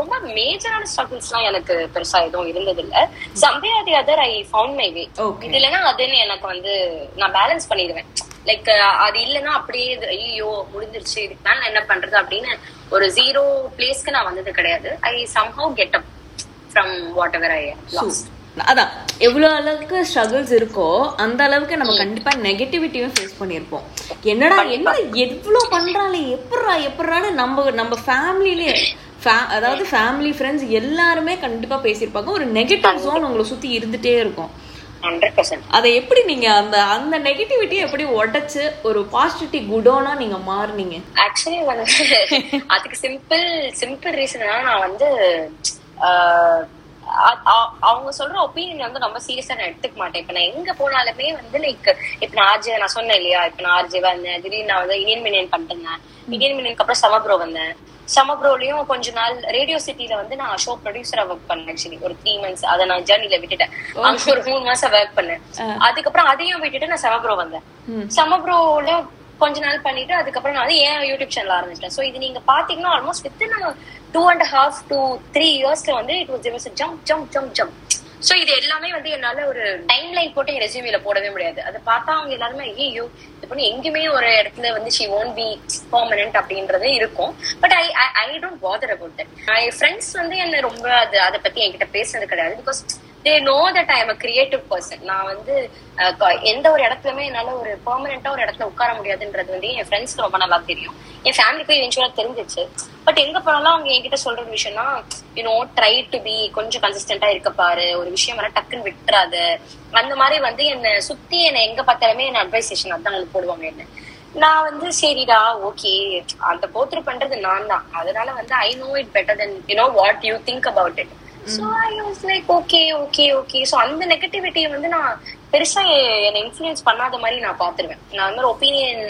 ரொம்ப மேஜரான ஸ்ட்ரகிள்ஸ் எல்லாம் எனக்கு பெருசா எதுவும் இருந்தது இல்ல someway the other I found my way. இது இல்லைன்னா அதுன்னு எனக்கு வந்து நான் பேலன்ஸ் பண்ணிடுவேன். லைக் அது இல்லைன்னா அப்படியே இது, ஐயோ முடிஞ்சிருச்சு இதுக்கு மேல நான் என்ன பண்றது அப்படின்னு ஒரு ஜீரோ பிளேஸ்க்கு நான் வந்தது கிடையாது. I somehow get up from whatever I
அதான் எவ்வளவு அளவுக்கு ஸ்ட்ரகிள்ஸ் இருக்கோ அந்த அளவுக்கு நம்ம கண்டிப்பா நெகட்டிவிட்டியும் ஃபேஸ் பண்ணியிருப்போம். என்னடா என்ன எவ்வளவு பண்றாளே எப்பட்றா எப்பட்றான்னு நம்ம நம்ம ஃபேமிலிலே அதாவது ஃபேமிலி ஃப்ரெண்ட்ஸ் எல்லாருமே கண்டிப்பா பேசியிருப்பாங்க. ஒரு நெகட்டிவ் ஜோன் உங்களை சுத்தி இருந்துட்டே இருக்கும்.
ஹண்ட்ரட் பர்சன்ட்
அதை எப்படி நீங்க அந்த அந்த நெகட்டிவிட்டியை எப்படி உடைச்சு ஒரு பாசிட்டிவிட்டி குடோனா நீங்க மாறுனீங்க?
ஆக்சுவலி வந்து அதுக்கு சிம்பிள் சிம்பிள் ரீசன் நான் வந்து அவங்க சொல்ற ஒப்பீனியன் வந்து ரொம்ப சீரியஸா நான் எடுத்துக்க மாட்டேன். இப்ப நான் எங்க போனாலுமே வந்து லைக் இப்ப நான் ஆர்ஜே நான் சொன்னேன் இல்லையா? இப்ப நான் ஆர்ஜேவா இருந்தேன் திடீர்னு நான் வந்து இந்தியன் மினியன் பண்ணிட்டேன் இந்தியன் மினியனுக்கு அப்புறம் சமப்ரோ வந்தேன். சமப்ரோலயும் கொஞ்ச நாள் ரேடியோ சிட்டில வந்து நான் ஷோ ப்ரொடியூசரா ஒர்க் பண்ணேன் ஆக்சுவலி ஒரு த்ரீ மந்த்ஸ் அதை நான் ஜேர்னில விட்டுட்டேன். அங்க ஒரு மூணு மாசம் ஒர்க் பண்ணேன். அதுக்கப்புறம் அதையும் விட்டுட்டு நான் சமப்ரோ வந்தேன். சமப்ரோல கொஞ்ச நாள் பண்ணிட்டு அதுக்கப்புறம் நான் வந்து ஏன் யூடியூப் சேனல் ஆரம்பிச்சிட்டேன்? சோ இது நீங்க பாத்தீங்கன்னா almost within two and half two three இயர்ஸ்ல வந்து it was jump jump jump jump so இது எல்லாமே வந்து என்னால ஒரு டைம் லைன் போட்டு என் ரெசியூமில போடவே முடியாது. அதை பார்த்தா அவங்க எல்லாருமே ஐயோ இது பண்ணி எங்கேயுமே ஒரு இடத்துல வந்து ஷி ஓன் பி பர்மனன்ட் அப்படின்றது இருக்கும். But I I don't bother about that I friends வந்து என்ன ரொம்ப அது அதை பத்தி என்கிட்ட பேசுறது கிடையாது. Because they know that I am a creative person நான் வந்து எந்த ஒரு இடத்துலயுமே என்னால ஒரு பெர்மனண்டா ஒரு இடத்துல உட்கார முடியாதுன்றது வந்து என் ஃப்ரெண்ட்ஸ்க்கு ரொம்ப நல்லா தெரியும். என் ஃபேமிலிக்கும் இவென்ச்சுவலா தெரிஞ்சிச்சு. பட் எங்க போனாலும் அவங்க என்கிட்ட சொல்ற ஒரு விஷயம்னா யூனோ ட்ரை டு பி கொஞ்சம் கன்சிஸ்டன்டா இருக்க பாரு. ஒரு விஷயம் வர டக்குன்னு விட்டுறாத. அந்த மாதிரி வந்து என்னை சுத்தி என்னை எங்க பார்த்தாலுமே என்ன அட்வைசேஷன் அதான் அவங்களுக்கு போடுவாங்க என்ன. நான் வந்து சரிடா ஓகே அந்த போத்ரு பண்றது நான் தான். அதனால வந்து I know it better then you know what you think about it so I was like okay okay okay so அந்த நெகட்டிவிட்டியை வந்து நான் பெருசா என்ன என்னை பண்ணாத மாதிரி நான் பாத்துருவேன் நான் வந்து ஒப்பீனியன்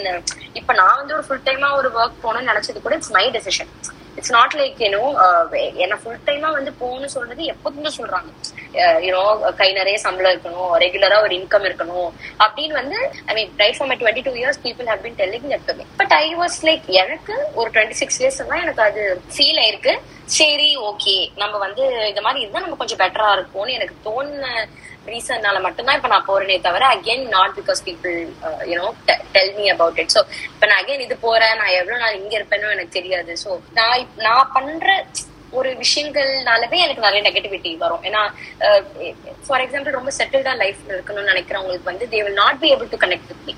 இப்ப நான் வந்து ஒரு ஃபுல் டைமா ஒரு ஒர்க் போகணும்னு நினைச்சது கூட it's my decision it's not like you know என்ன ஃபுல் டைமா வந்து போகணும்னு சொல்றது எப்போதுமே சொல்றாங்க. Uh, யூனோ கை நிறைய சம்பளம் இருக்கணும் ரெகுலரா ஒரு இன்கம் இருக்கணும் அப்படின்னு வந்து I mean right for my twenty two years people have been telling எப்பவுமே பட் ஐ வாஸ் லைக் எனக்கு ஒரு டுவெண்ட்டி சிக்ஸ் இயர்ஸ் தான் எனக்கு அது ஃபீல் ஆயிருக்கு. சரி ஓகே நம்ம வந்து இந்த மாதிரி இருந்தா நம்ம கொஞ்சம் பெட்டரா இருக்கும்னு எனக்கு தோணுன ரீசன்னால மட்டும்தான் இப்ப நான் போறேனே தவிர again not because people you know tell me about it so இப்ப நான் அகைன் இது போறேன் நான் எவ்வளவு நாள் இங்க இருப்பேனோ எனக்கு தெரியாது. ஸோ நான் நான் பண்ற ஒரு விஷயங்கள்னாலவே எனக்கு நிறைய நெகட்டிவிட்டி வரும். ஏன்னா uh, ஃபார் எக்ஸாம்பிள் ரொம்ப செட்டில்டா லைஃப்ல இருக்கணும்னு நினைக்கிறவங்களுக்கு வந்து they will not be able to connect with me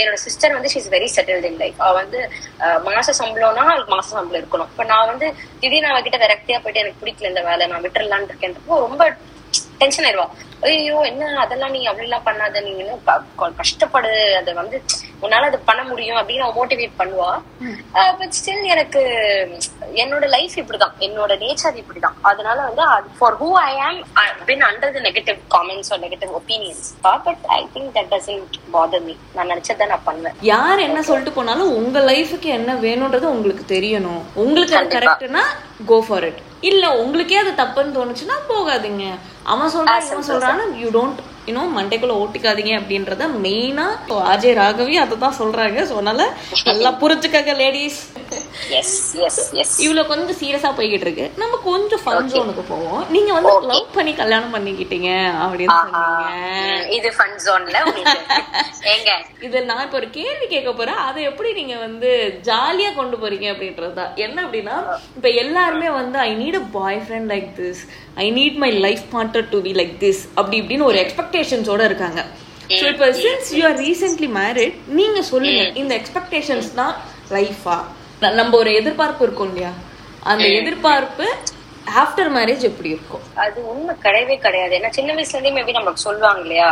என்னோட சிஸ்டர் வந்து she's very settled in life அவ வந்து uh, மாச சம்பளம்னா அவளுக்கு மாச சம்பளம் இருக்கணும். இப்ப நான் வந்து திடீர்னு அவகிட்ட விரக்தியா போயிட்டு எனக்கு பிடிக்கல இந்த வேலை நான் விட்டுறலான் இருக்கேன்றப்போ ரொம்ப டென்ஷன் ஆயிடுவா ஐயோ என்ன அதெல்லாம் நீ அப்படி எல்லாம் பண்ணாத நீ இன்னும் கஷ்டப்படு அதை வந்து உன்னால அது பண்ண முடியும் அப்படின்னு மோட்டிவேட் பண்ணுவா. பட் ஸ்டில் எனக்கு என்னோட லைஃப் இப்படிதான். என்னோட நேச்சர் இப்படிதான். அதனால வந்து for who I am been under the negative comments are negative opinions but I think that doesn't bother me நான் நினைச்சதை நான் பண்ணுவேன்.
யார் என்ன சொல்லிட்டு போனாலும் உங்க லைஃபுக்கு என்ன வேணும்ன்றது உங்களுக்கு தெரியணும். உங்களுக்கு. கரெக்ட்னா கோ ஃபார் இட் இல்ல உங்களுக்கே அது தப்புன்னு தோணுச்சுன்னா போகாதீங்க. அவன் சொல்றான்
As
இவன் சொல்றான்னு யூ டோன்ட் யூனோ மண்டைக்குள்ள ஓட்டிக்காதீங்க அப்படின்றத மெயினா ஆர்ஜே ராகவி அதை தான் சொல்றாங்க. ஸோ அதனால நல்லா புரிஞ்சுக்கங்க லேடிஸ்
எஸ் எஸ் எஸ்
இவ்வளவு கொஞ்சம் சீரியஸா போய்கிட்டு இருக்கு. நம்ம கொஞ்சம் ஃபன் ஜோனுக்கு போவோம். நீங்க வந்து. லவ் பண்ணி கல்யாணம் பண்ணிக்கிட்டீங்க அப்படின்னு சொன்னீங்க.
இது ஃபன் ஜோன்ல ஏங்க?
இது நான் இப்ப ஒரு கேள்வி கேட்க போறேன். அதை எப்படி நீங்க வந்து ஜாலியா கொண்டு போறீங்க அப்படின்றதுதான் என்ன அப்படின்னா இப்ப எல்லாருமே வந்து I need a boyfriend like this I need my life partner to be like this அப்படி இப்படின்னு ஒரு எக்ஸ்பெக்டேஷன்ஸோட இருக்காங்க. ஸோ இப்போ since you are recently married நீங்க சொல்லுங்க இந்த எக்ஸ்பெக்டேஷன்ஸ் தான் லைஃபா நம்ம ஒரு எதிர்பார்ப்பு இருக்கும் இல்லையா? அந்த எதிர்பார்ப்பு ஆஃப்டர் மேரேஜ் எப்படி இருக்கும்?
அது உண்மை கிடையவே கிடையாது. ஏன்னா சின்ன வயசுல இருந்தே மேபி நமக்கு சொல்லுவாங்க இல்லையா?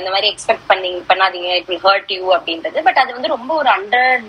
இந்த மாதிரி எக்ஸ்பெக்ட் பண்ணி பண்ணாதீங்க இட் வில் ஹர்ட் யூ அப்படின்றது. பட் அது வந்து ரொம்ப ஒரு அண்டர்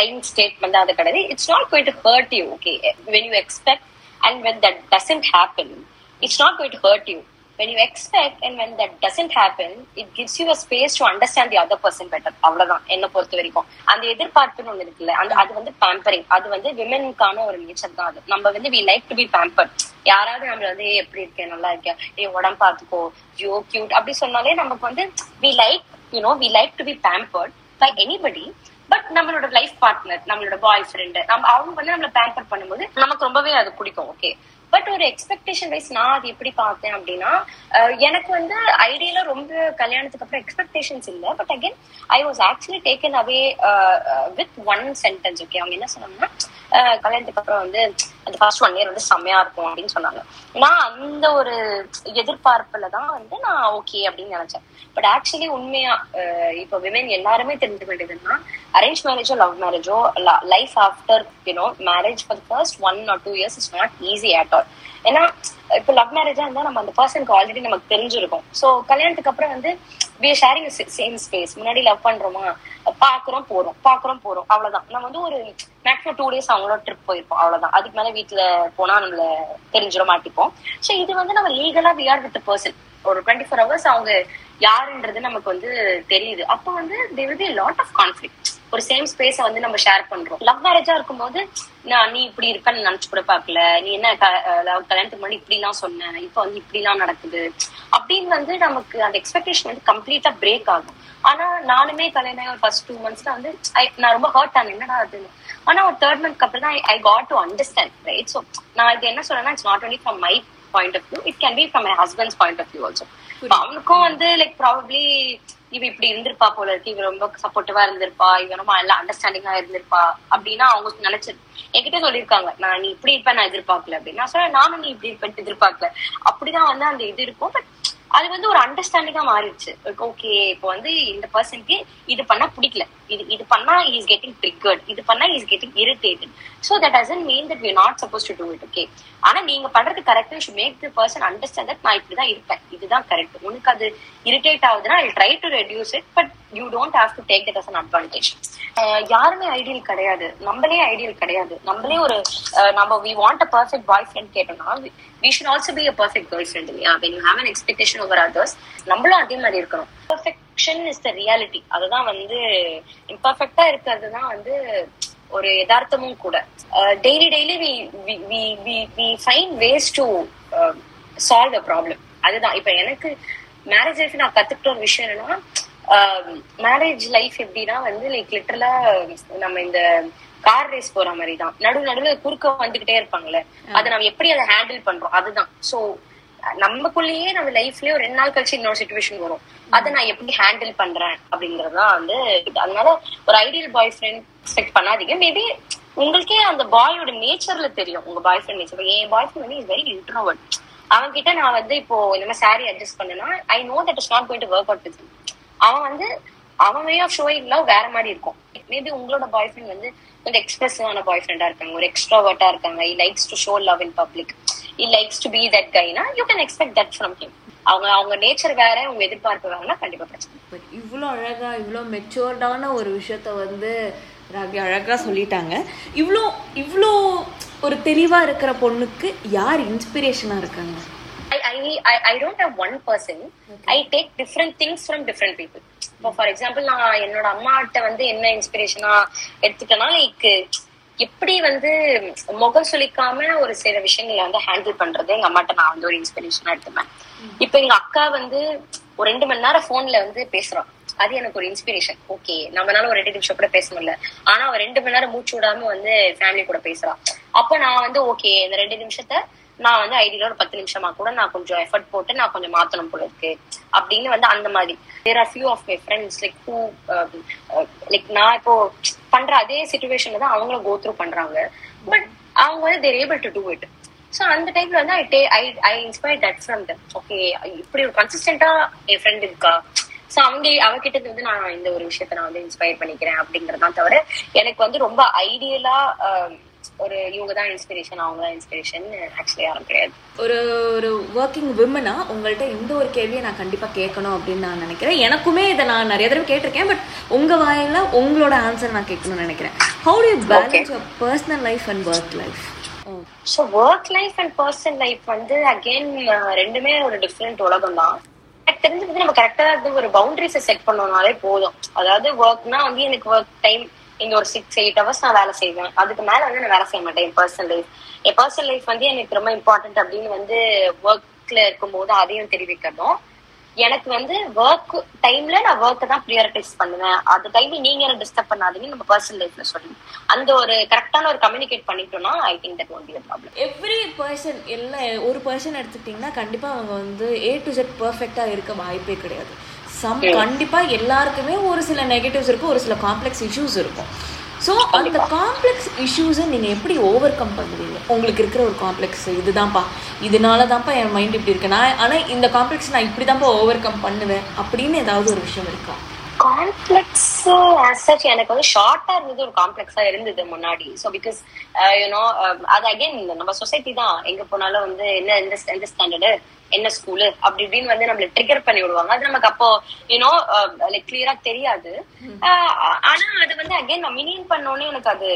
லைன் ஸ்டேட்மெண்ட் அது கிடையாது. It's not going to hurt you okay when you expect and when that doesn't happen it's not going to hurt you when you expect and when that doesn't happen it gives you a space to understand the other person better. அவ்வளவுதான் என்ன பொறுத்த வரைக்கும். அந்த எதிர்பார்ப்புன்னு ஒண்ணு இருக்குல்ல அந்த அது வந்து பேம்பரிங் அது வந்து விமெனுக்கான ஒரு நேச்சர் தான் அது. நம்ம வந்து we like to be pamper யாராவது நம்மள வந்து எப்படி இருக்கேன் நல்லா இருக்கேன் ஏ உடம்பு பார்த்துக்கோ. யோ கியூட் அப்படி சொன்னாலே நமக்கு வந்து we like you know we like to be pampered by anybody but நம்மளோட லைஃப் பார்ட்னர் நம்மளோட பாய் ஃப்ரெண்டு நம்ம அவங்க வந்து நம்மள பேம்பர் பண்ணும்போது நமக்கு ரொம்பவே அது பிடிக்கும் ஓகே பட் ஒரு எக்ஸ்பெக்டேஷன் வைஸ் நான் அது எப்படி பார்த்தேன் அப்படின்னா அஹ் எனக்கு வந்து ஐடியில ரொம்ப கல்யாணத்துக்கு அப்புறம் எக்ஸ்பெக்டேஷன்ஸ் இல்ல. But again I was actually taken away with one sentence okay அவங்க என்ன சொன்னாங்கன்னா கல்யாணத்துக்கு அப்புறம் வந்து அந்த ஃபர்ஸ்ட் ஒன் இயர் வந்து செம்மையா இருக்கும் அப்படின்னு சொன்னாங்க. நான் அந்த ஒரு எதிர்பார்ப்புல தான் வந்து நான் ஓகே அப்படின்னு நினைச்சேன். பட் ஆக்சுவலி உண்மையா இப்போ விமென் எல்லாருமே தெரிஞ்சுக்க வேண்டியதுன்னா அரேஞ்ச் மேரேஜோ love மேரேஜோ life after you know marriage for first one or two years is not easy at all ஏன்னா இப்போ லவ் மேரேஜா இருந்தா நம்ம அந்த பர்சனுக்கு ஆல்ரெடி நமக்கு தெரிஞ்சிருக்கும். ஸோ கல்யாணத்துக்கு அப்புறம் வந்து வி ஷேரிங் சேம் ஸ்பேஸ் முன்னாடி லவ் பண்றோமா? பாக்குறோம் போறோம். பாக்குறோம் போறோம். அவ்வளவுதான். நம்ம வந்து ஒரு மேக்ஸிமம் டூ டேஸ் அவங்களோட ட்ரிப் போயிருப்போம். அவ்வளவுதான். அதுக்கு மேல வீட்டுல போனா நம்மள தெரிஞ்சிட மாட்டிப்போம். ஸோ இது வந்து நம்ம லீகலா வி ஆர் வித் பர்சன் ஒரு டுவெண்ட்டி ஃபோர் ஹவர்ஸ் அவங்க யாருன்றது நமக்கு வந்து தெரியுது. அப்போ வந்து there will be lot of of ஒரு சேம் ஸ்பேஸ வந்து நம்ம ஷேர் பண்றோம். லவ் மேரேஜா இருக்கும்போது நான் நீ இப்படி இருப்பேன்னு நினைச்சு கூட பார்க்கல. நீ என்ன கல்யாணத்துக்கு முன்னாடி இப்படி எல்லாம் சொன்ன. இப்ப வந்து இப்படி எல்லாம் நடக்குது. அப்படின்னு வந்து நமக்கு அந்த எக்ஸ்பெக்டேஷன் வந்து கம்ப்ளீட்டா பிரேக் ஆகும். ஆனா நானுமே கல்யாணம் ஒரு ஃபர்ஸ்ட் டூ மந்த்ஸ்ல வந்து நான் ரொம்ப ஹர்ட் ஆனேன். என்னடா அது? ஆனா ஒரு தேர்ட் மந்த்க்கு அப்புறம் தான் I got to understand right so நான் இது என்ன சொல்றேன்னா it's not only from my point of view it can be from my husband's point of view also அவனுக்கும் வந்து லைக் ப்ராபப்ளி இவ இப்படி இருந்திருப்பா போல இருக்கு. இவ ரொம்ப சப்போர்ட்டிவா இருந்திருப்பா. இவ ரொம்ப எல்லாம் அண்டர்ஸ்டாண்டிங்கா இருந்திருப்பா. அப்படின்னா அவங்க நினைச்சு என்கிட்ட சொல்லியிருக்காங்க. நான் நீ இப்படி இருப்பேன் நான் எதிர்பார்க்கல அப்படின்னு. நான் சொல்றேன் நானும் நீ இப்படி இருப்பேன் எதிர்பார்க்கல. அப்படிதான் வந்து அந்த இது இருக்கும். பட் அது வந்து ஒரு அண்டர்ஸ்டாண்டிங்கா மாறிடுச்சு. ஓகே இப்போ வந்து இந்த பர்சனுக்கு இது பண்ணா பிடிக்கல. இது இது பண்ணா இஸ் கெட்டிங் ட்ரிகர்ட் இது பண்ணா is getting irritated so that doesn't mean that we not suppose to do it okay ஆனா நீங்க பண்றது correct should make the person understand that நான் இப்படிதான் இருப்பேன். இதுதான் கரெக்ட் உனக்கு அது இரிட்டேட் ஆகுதுன்னா I try to reduce it but you don't have to take that as an advantage யாருமே ஐடியல் கிடையாது. நம்மளே ஐடியல் கிடையாது. நம்மளே ஒரு நம்ம we want a perfect boyfriend கேட்டோம்னா we should also be a perfect girlfriend இல்லையா? When you have an expectation over others நம்மளும் அதே மாதிரி இருக்கணும். Perfect perfection is the reality அதுதான் வந்து இம்பர்ஃபெக்டா இருக்கிறது தான் வந்து ஒரு யதார்த்தமும் கூட. Daily daily we we we find ways to solve a problem அதுதான். இப்ப எனக்கு மேரேஜ் லைஃப் நான் கத்துக்கிட்ட ஒரு விஷயம் என்னன்னா மேரேஜ் லைஃப் எப்படின்னா வந்து லைக் லிட்டரலா நம்ம இந்த கார் ரேஸ் போற மாதிரி தான் நடு நடுவில் குறுக்க வந்துகிட்டே இருப்பாங்கல்ல. அதை நம்ம எப்படி அதை ஹேண்டில் பண்றோம்? அதுதான். சோ நமக்குள்ளேயே நம்ம லைஃப்லயே ஒரு ரெண்டு நாள் கழிச்சு இன்னொரு சுச்சுவேஷன் வரும். அதை நான் எப்படி ஹேண்டில் பண்றேன் அப்படிங்கறதுதான் வந்து அதனால ஒரு ஐடியல் பாய் ஃப்ரெண்ட் எக்ஸ்பெக்ட் பண்ணாதீங்க. மேபி உங்களுக்கே அந்த பாயோட நேச்சர்ல தெரியும். உங்க பாய் ஃப்ரெண்ட் நேச்சர் என் பாய் ஃப்ரெண்ட் வந்து இஸ் வெரி இன்ட்ரோவர்ட் அவன் கிட்ட நான் வந்து இப்போ இந்த மாதிரி சாரி அட்ஜஸ்ட் பண்ணனா I know that is not going to work out with அவன் வந்து அவன் வே ஆஃப் ஷோயிங் லவ் வேற மாதிரி இருக்கும். மேபி உங்களோட பாய் ஃப்ரெண்ட் வந்து கொஞ்சம் எக்ஸ்பிரசிவான பாய் ஃப்ரெண்டா இருக்காங்க. ஒரு எக்ஸ்ட்ராவர்ட்டா இருக்காங்க. I likes to show love in public he likes to be that kinda you can expect that from him அவங்க அவங்க நேச்சர் வேற உங்க எதிர்பார்ப்பு வேறனா கண்டிப்பா பிரச்சனை.
இவ்வளோ அழகா இவ்வளோ மெச்சூர்டான ஒரு விஷயத்த வந்து ராகி அழகா சொல்லிட்டாங்க. இவ்வளோ இவ்வளோ ஒரு தெளிவா இருக்கிற பொண்ணுக்கு யார் இன்ஸ்பிரேஷனா இருக்காங்க?
I, I, I, I don't have one person. I take different things from different people. இப்போ ஃபார் எக்ஸாம்பிள் நான் என்னோட அம்மாட்ட வந்து என்ன இன்ஸ்பிரேஷனா எடுத்துட்டேன்னா லைக் எப்படி வந்து முகம் சுளிக்காம ஒரு சில விஷயங்களை வந்து ஹேண்டில் பண்றது எங்க அம்மாட்ட நான் வந்து ஒரு இன்ஸ்பிரேஷனா எடுத்துப்பேன். இப்போ எங்க அக்கா வந்து ஒரு ரெண்டு மணி நேரம் போன்ல வந்து பேசுறான் அது எனக்கு ஒரு இன்ஸ்பிரேஷன் ஓகே நம்மளால ஒரு ரெண்டு நிமிஷம் கூட பேச முடியல. ஆனா அவன் ரெண்டு மணி நேரம் மூச்சு விடாம வந்து ஃபேமிலி கூட பேசுறான் அப்போ நான் வந்து ஓகே இந்த ரெண்டு நிமிஷத்தை நான் வந்து ஐடியில ஒரு பத்து நிமிஷமா கூட நான் கொஞ்சம் எஃபர்ட் போட்டு நான் கொஞ்சம் மாத்தணும் போல இருக்கு. அப்படின்னு வந்து அந்த மாதிரி. There are few of my friends like who like நான் இப்போ பண்ற அதே சுச்சுவேஷன்ல தான் அவங்களும் கோ த்ரூ பண்றாங்க. பட் அவங்க வந்து they're able to do it so அந்த டைம்ல வந்து I they I I inspire that from them okay இப்படி ஒரு கன்சிஸ்டன்டா என் ஃப்ரெண்ட் இருக்கா? ஸோ அவங்க அவகிட்ட இருந்து வந்து நான் இந்த ஒரு விஷயத்த நான் வந்து இன்ஸ்பயர் பண்ணிக்கிறேன் அப்படிங்கறதான் தவிர எனக்கு வந்து ரொம்ப ஐடியலா ஒரு இவங்க தான் இன்ஸ்பிரேஷன் அவங்க தான் இன்ஸ்பிரேஷன் ஆக்சுவலி யாரும் கிடையாது.
ஒரு ஒரு ஒர்க்கிங் விமனா உங்கள்கிட்ட இந்த ஒரு கேள்வியை நான் கண்டிப்பா கேட்கணும் அப்படின்னு நான் நினைக்கிறேன். எனக்குமே இதை நான் நிறைய தடவை கேட்டிருக்கேன் பட் உங்க வாயில உங்களோட ஆன்சர் நான் கேட்கணும்னு நினைக்கிறேன். How to balance your personal life and work life
so work life and personal life வந்து அகெயின் ரெண்டுமே ஒரு டிஃப்ரெண்ட் உலகம் தான் எனக்கு தெரிஞ்சு வந்து நம்ம கரெக்டா ஒரு பவுண்டரிஸை செட் பண்ணோம்னாலே போதும். அதாவது ஒர்க்னா வந்து எனக்கு ஒர்க் டைம் இந்த ஒரு சிக்ஸ் எயிட் ஹவர்ஸ் நான் வேலை செய்வேன். அதுக்கு மேல வந்து நான் வேலை செய்ய மாட்டேன். என் பர்சனல் லைஃப் என் பர்சனல் லைஃப் வந்து எனக்கு ரொம்ப இம்பார்ட்டன்ட் அப்படின்னு வந்து ஒர்க்ல இருக்கும்போது அதையும் தெரிவிக்கணும். எனக்கு வந்து ஒர்க் டைம்ல நான் ஒர்க்கை தான் ப்ரியாரிட்டைஸ் பண்ணுவேன். அந்த டைம்ல நீங்க என்ன டிஸ்டர்ப் பண்ணாதீங்க நம்ம பர்சனல் லைஃப்ல சொல்லுங்க அந்த ஒரு கரெக்டான ஒரு கம்யூனிகேட் பண்ணிட்டோம்னா I think that one be problem
every person எல்லாம் ஒரு பர்சன் எடுத்துக்கிட்டிங்கன்னா கண்டிப்பா அவங்க வந்து ஏ டு ஜெட் பர்ஃபெக்டா இருக்க வாய்ப்பே கிடையாது. சம் கண்டிப்பா எல்லாருக்குமே ஒரு சில நெகட்டிவ்ஸ் இருக்கும் ஒரு சில காம்ப்ளெக்ஸ் இஷ்யூஸ் இருக்கும். ஸோ அந்த காம்ப்ளெக்ஸ் இஷ்யூஸை நீங்கள் எப்படி ஓவர் கம் பண்ணுவீங்க? உங்களுக்கு இருக்கிற ஒரு காம்ப்ளெக்ஸ் இதுதான்ப்பா. இதனால தான்ப்பா என் மைண்ட் இப்படி இருக்கு. நான் ஆனால் இந்த காம்ப்ளெக்ஸ் நான் இப்படி தான்ப்பா ஓவர் கம் பண்ணுவேன் அப்படின்னு ஏதாவது ஒரு விஷயம் இருக்கா?
காம்ப்ளெக்ஸ் சச் எனக்கு வந்து ஷார்ட்டா இருந்தது ஒரு காம்ப்ளெக்ஸா இருந்தது முன்னாடி. ஸோ பிகாஸ் யூனோ அது அகைன் நம்ம சொசைட்டி தான். எங்க போனாலும் வந்து என்ன எந்த எந்த ஸ்டாண்டர்டு என்ன ஸ்கூலு அப்படி இப்படின்னு வந்து நம்மள ட்ரிகர் பண்ணி விடுவாங்க. அது நமக்கு அப்போ யூனோ லைக் கிளியரா தெரியாது. ஆனா அது வந்து அகைன் நான் மினியம் பண்ணோன்னே எனக்கு அது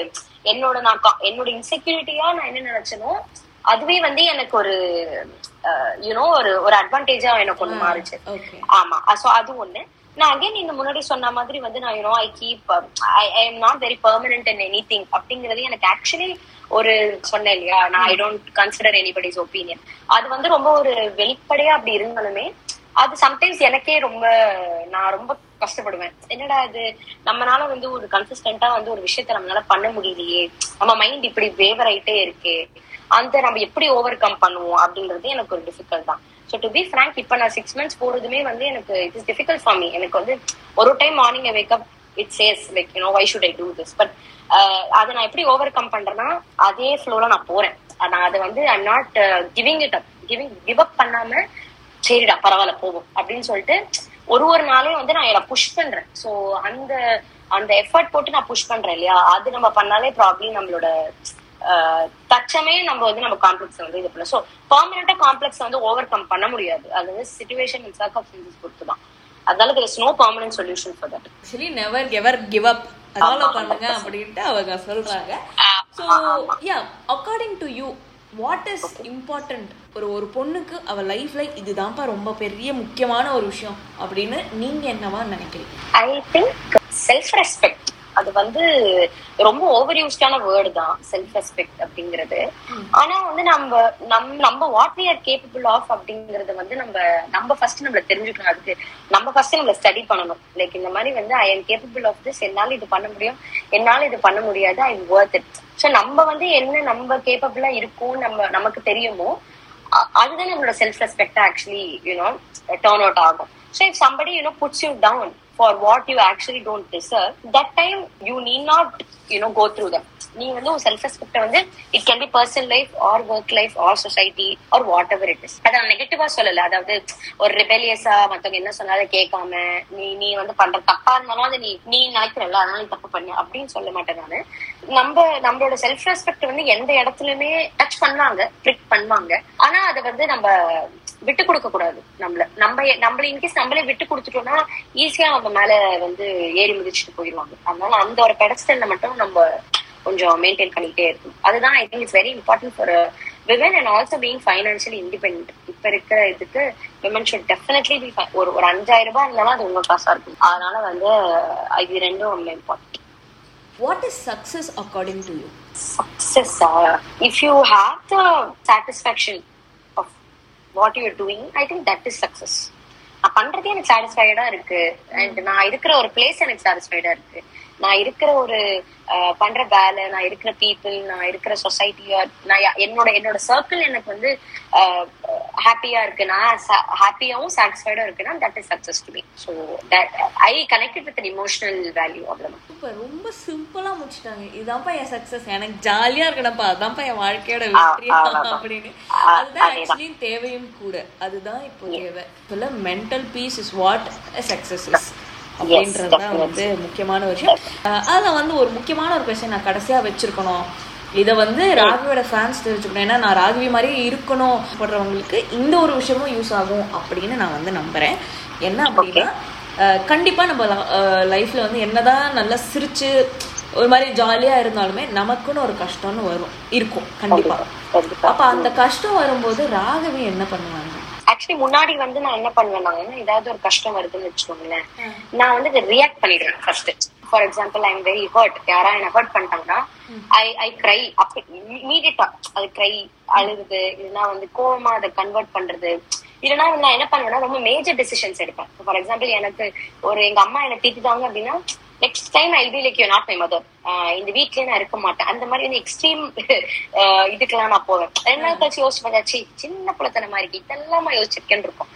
என்னோட நான் என்னோட இன்செக்யூரிட்டியா நான் என்ன நினைச்சனோ அதுவே வந்து எனக்கு ஒரு யூனோ ஒரு ஒரு அட்வான்டேஜா எனக்கு ஒண்ணு மாறுச்சு. ஆமா. சோ அது ஒண்ணு. நான் அகைன் நீங்க முன்னாடி சொன்ன மாதிரி வந்து நான் you know I keep I I am not very permanent in any thing அப்படிங்கறது எனக்கு ஆக்சுவலி ஒரு சொன்னேன் இல்லையா? நான் I don't consider anybody's opinion அது வந்து ரொம்ப ஒரு வெளிப்படையா அப்படி இருந்தாலுமே அது சம்டைம்ஸ் எனக்கே ரொம்ப நான் ரொம்ப கஷ்டப்படுவேன். என்னடா இது? நம்மளால வந்து ஒரு கன்சிஸ்டன்டா வந்து ஒரு விஷயத்த நம்மளால பண்ண முடியலையே. நம்ம மைண்ட் இப்படி வேவர் ஆயிட்டே இருக்கே. அந்த நம்ம எப்படி ஓவர் கம் பண்ணுவோம் அப்படின்றது எனக்கு ஒரு டிஃபிகல்ட் தான். ஸோ டு பி ஃப்ரங்க் இப்போ நான் சிக்ஸ் மந்த்ஸ் போறதுமே வந்து எனக்கு it is difficult for me எனக்கு வந்து ஒரு time morning wake up it says like you know why should I do this but அதை நான் எப்படி ஓவர் கம் பண்றேன்னா அதே ஃப்ளோல நான் போறேன். நான் அதை வந்து I not giving it up giving give up பண்ணாம சரிடா பரவாயில்ல போகும். அப்படின்னு சொல்லிட்டு ஒரு ஒரு நாளையும் வந்து நான் என்னை புஷ் பண்றேன். ஸோ அந்த அந்த எஃபர்ட் போட்டு நான் புஷ் பண்றேன் இல்லையா? அது நம்ம பண்ணாலே ப்ராப்ளம் நம்மளோட தச்சமே நம்ம வந்து நம்ம காம்ப்ளெக்ஸ் வந்து இது பண்ணலாம். ஸோ பர்மனண்டா காம்ப்ளெக்ஸ் வந்து ஓவர் கம் பண்ண முடியாது. அது வந்து சுச்சுவேஷன் அண்ட் சர்க்கம்ஸ்டன்சஸ் பொறுத்து தான் அதனால there is no permanent solution for that
actually never ever give up follow பண்ணுங்க அப்படின்ட்டு அவங்க சொல்றாங்க. So yeah according to you what is important ஒரு ஒரு பொண்ணுக்கு அவ லைஃப்ல இதுதான்ப்பா ரொம்ப பெரிய முக்கியமான ஒரு விஷயம் அப்படின்னு நீங்க என்னவா நினைக்கிறீங்க?
ஐ திங்க் செல்ஃப் ரெஸ்பெக்ட் அது வந்து ரொம்ப ஓவர் யூஸ்டான வேர்டு தான் செல்ஃப் ரெஸ்பெக்ட் அப்படிங்கிறது. ஆனா வந்து நம்ம நம் நம்ம what we are capable of அப்படிங்கறது வந்து நம்ம நம்ம ஃபர்ஸ்ட் நம்மள தெரிஞ்சுக்கணும் அதுக்கு. நம்ம ஃபர்ஸ்ட் நம்மள ஸ்டடி பண்ணணும். லைக் இந்த மாதிரி வந்து I am capable of this என்னால இது பண்ண முடியும். என்னால இது பண்ண முடியாது. ஐ ஒர்த் இட் ஸோ நம்ம வந்து என்ன நம்ம கேப்பபிளா இருக்கும் நம்ம நமக்கு தெரியுமோ அதுதான் நம்மளோட self respect actually you know turn out ஆகும். So if somebody you know puts you down for what you actually don't deserve that time you need not you go through them நீ வந்து உன் செல்ஃப் ரெஸ்பெக்ட் வந்து it can be personal life or work life or society or whatever it is அதை நான் நெகட்டிவா சொல்லல. அதாவது ஒரு ரிபெலியஸா மத்தவங்க என்ன சொன்னாலும் கேட்காம நீ நீ வந்து பண்ற தப்பா இருந்தாலும் அது நீ நீ நினைக்கிறல்ல அதனால நீ தப்பு பண்ணு அப்படின்னு சொல்ல மாட்டேன் நான். நம்ம நம்மளோட செல்ஃப் ரெஸ்பெக்ட் வந்து எந்த இடத்துலயுமே டச் பண்ணுவாங்க ட்ரிக் பண்ணுவாங்க. ஆனா அதை வந்து நம்ம விட்டு கொடுக்க கூடாது. நம்மள நம்ம நம்மள இன்கேஸ் நம்மளே விட்டு கொடுத்துட்டோம்னா ஈஸியா நம்ம மேல வந்து ஏறி மிதிச்சுட்டு போயிடுவாங்க அதனால அந்த ஒரு பெடஸ்டல்ல மட்டும் நம்ம கொஞ்சம் மெயின்டைன் பண்ணிக்கிட்டே இருக்கும் அதுதான் I think it's very important for women and also being financially independent இப்ப இருக்கிற இதுக்கு விமன் ஷுட் டெஃபினெட்லி பி ஒரு ஒரு அஞ்சாயிரம் ரூபாய் இருந்தாலும் அது உங்க காசா இருக்கும். அதனால வந்து இது ரெண்டும் ரொம்ப important
what is success according to you
success uh, if you have the what you're doing I think that is that நான் பண்றதே எனக்கு சாட்டிஸ்ஃபைடா இருக்கு. அண்ட் நான் இருக்கிற ஒரு பிளேஸ் எனக்கு சாட்டிஸ்ஃபைடா இருக்கு. நான் இருக்கிற ஒரு பண்ற வேலை நான் இருக்கிற பீப்புள் நான் இருக்கிற சொசைட்டியா நான் என்னோட என்னோட சர்க்கிள் எனக்கு வந்து ஹாப்பியா இருக்கு நான் ஹாப்பியாவும் சாட்டிஸ்ஃபைடா இருக்குன்னா that is success to me so that I connected with emotional value அவ்வளவுதான்.
சூப்பர். ரொம்ப சிம்பிளா முடிச்சிட்டாங்க. இதான்ப்பா என் சக்சஸ் எனக்கு ஜாலியா இருக்கணும்ப்பா. அதான்ப்பா என் வாழ்க்கையோட வெற்றி. அப்படின்னு. அதுதான். ஆக்சுவலி தேவையும் கூட. அதுதான் இப்போ தேவை. Mental peace is what success is அப்படின்றது தான். வந்து முக்கியமான விஷயம். அதுல வந்து ஒரு முக்கியமான ஒரு கொஸ்டின் நான் கடைசியா வச்சிருக்கணும். இதை வந்து ராகவியோட ஃபேன்ஸ் தெரிஞ்சுக்கணும். ஏன்னா நான் ராகவி மாதிரி இருக்கணும் படுறவங்களுக்கு இந்த ஒரு விஷயமும் யூஸ் ஆகும் அப்படின்னு நான் வந்து நம்புறேன். என்ன அப்படின்னா அஹ் கண்டிப்பா நம்ம லைஃப்ல வந்து என்னதான் நல்லா சிரிச்சு ஒரு மாதிரி ஜாலியா இருந்தாலுமே நமக்குன்னு ஒரு கஷ்டம்னு வரும் இருக்கும் கண்டிப்பா
கண்டிப்பா.
அப்ப அந்த கஷ்டம் வரும்போது ராகவி என்ன பண்ணுவாங்க?
ஆக்சுவலி முன்னாடி வந்து நான் என்ன பண்ணுவேன்னா ஏதாவது ஒரு கஷ்டம் வருதுன்னு வச்சுக்கோங்களேன். நான் வந்து ரியாக்ட் பண்ணிடுவேன் first for example I am very hurt யாரா என்ன ஹர்ட் பண்ணிட்டாங்கன்னா ஐ ஐ க்ரை அப்ப இமீடியட்டா அது க்ரை அழுகுது. இல்லைன்னா வந்து கோவமா அதை கன்வெர்ட் பண்றது. இல்லைன்னா நான் என்ன பண்ணுவேன்னா ரொம்ப மேஜர் டெசிஷன்ஸ் எடுப்பேன். ஃபார் எக்ஸாம்பிள் எனக்கு ஒரு எங்க அம்மா என்னை திட்டுதாங்க அப்படின்னா next time I be like you not my mother இந்த வீட்லயே நான் இருக்க மாட்டேன். அந்த மாதிரி வந்து எக்ஸ்ட்ரீம் இதுக்கெல்லாம் நான் போவேன். ரெண்டு நாள் கழிச்சு யோசிச்சு பார்த்தா "சீ, சின்ன புலத்தனமா இருக்கு. இதெல்லாமா யோசிச்சிருக்கேன்னு இருக்கும்.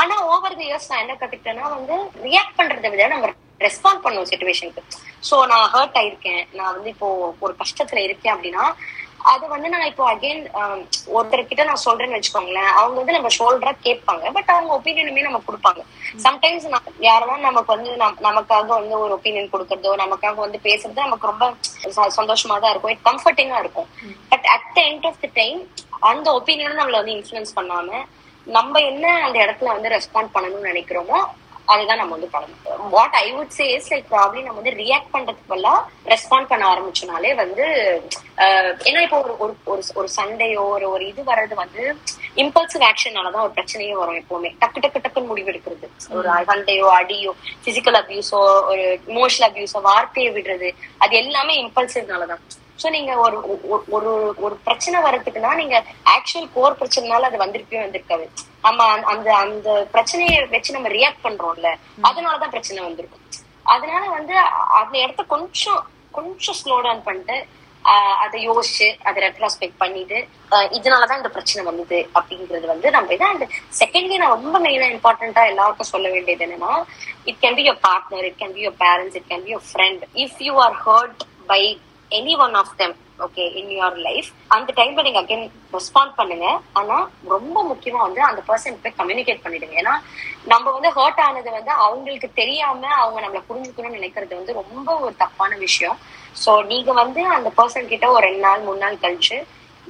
ஆனா ஓவர் தி இயர்ஸ் நான் என்ன கத்துக்கிட்டேன்னா வந்து ரியாக்ட் பண்றதை விட நம்ம ரெஸ்பாண்ட் பண்ணும் சுச்சுவேஷனுக்கு சோ நான் ஹர்ட் ஆயிருக்கேன். நான் வந்து இப்போ ஒரு கஷ்டத்துல இருக்கேன் அப்படின்னா அது வந்து நான் இப்போ அகைன் um, ஒருத்தர்கிட்ட நான் சொல்றேன்னு வச்சுக்கோங்களேன். அவங்க வந்து நம்ம ஷோல்டரா கேட்பாங்க. பட் அவங்க ஒப்பீனியனுமே நம்ம கொடுப்பாங்க. சம்டைம்ஸ் யாரெல்லாம் நமக்கு வந்து நம்- நமக்காக வந்து ஒரு ஒப்பீனியன் கொடுக்கறதோ நமக்காக வந்து பேசுறது நமக்கு ரொம்ப ச- சந்தோஷமா தான் இருக்கும். இட் கம்ஃபர்டிங்கா இருக்கும். But at the end of the time அந்த ஒப்பீனியனும் நம்மள வந்து இன்ஃபுளுன்ஸ் பண்ணாம நம்ம என்ன அந்த இடத்துல வந்து ரெஸ்பாண்ட் பண்ணணும்னு நினைக்கிறோமோ அதுதான் நம்ம வந்து பண்ணணும். What I would say is like probably நம்ம வந்து ரியாக்ட் பண்றதுக்கு பதிலா ரெஸ்பாண்ட் பண்ண ஆரம்பிச்சோனாலே வந்து ஏன்னா இப்போ ஒரு ஒரு ஒரு ஒரு சண்டையோ ஒரு ஒரு இது வர்றது வந்து இம்பல்சிவ் ஆக்ஷனாலதான் ஒரு பிரச்சனையே வரும் எப்பவுமே. டக்கு டக்கு டக்குன்னு முடிவு எடுக்கிறது. ஒரு சண்டையோ அடியோ பிசிக்கல் அபியூஸோ ஒரு இமோஷனல் அபியூஸோ வார்த்தையை விடுறது அது எல்லாமே இம்பல்சிவ்னாலதான் சோ நீங்க ஒரு ஒரு- ஒரு பிரச்சனை வர்றதுக்குன்னா நீங்க ஆக்சுவல் கோர் பிரச்சனைனால அது வந்திருக்கவே வந்திருக்காது. நம்ம அந்த- அந்த பிரச்சனையை வச்சு நம்ம ரியாக்ட் பண்றோம்ல அதனாலதான் பிரச்சனை வந்திருக்கும். அதனால வந்து அந்த இடத்த கொஞ்சம் கொஞ்சம் ஸ்லோ டவுன் பண்ணிட்டு அதை யோசிச்சு அதை ரெட்ராஸ்பெக்ட் பண்ணிட்டு இதனாலதான் இந்த பிரச்சனை வந்தது அப்படிங்கிறது வந்து நம்ம இதை அந்த செகண்ட்லி நான் ரொம்ப மெயினா இம்பார்ட்டன்டா எல்லாருக்கும் சொல்ல வேண்டியது என்னன்னா it can be your partner it can be your parents it can be your friend if you are hurt by any one of them okay in your life அந்த டைம்ல நீங்க அகைன் ரெஸ்பாண்ட் பண்ணுங்க. ஆனா ரொம்ப முக்கியமா வந்து அந்த பர்சன் போய் கம்யூனிகேட் பண்ணிடுங்க. ஏன்னா நம்ம வந்து ஹர்ட் ஆனது வந்து அவங்களுக்கு தெரியாம அவங்க நம்மளை புரிஞ்சுக்கணும்னு நினைக்கிறது வந்து ரொம்ப ஒரு தப்பான விஷயம். சோ நீங்க வந்து அந்த பர்சன் கிட்ட ஒரு ரெண்டு நாள் மூணு நாள் கழிச்சு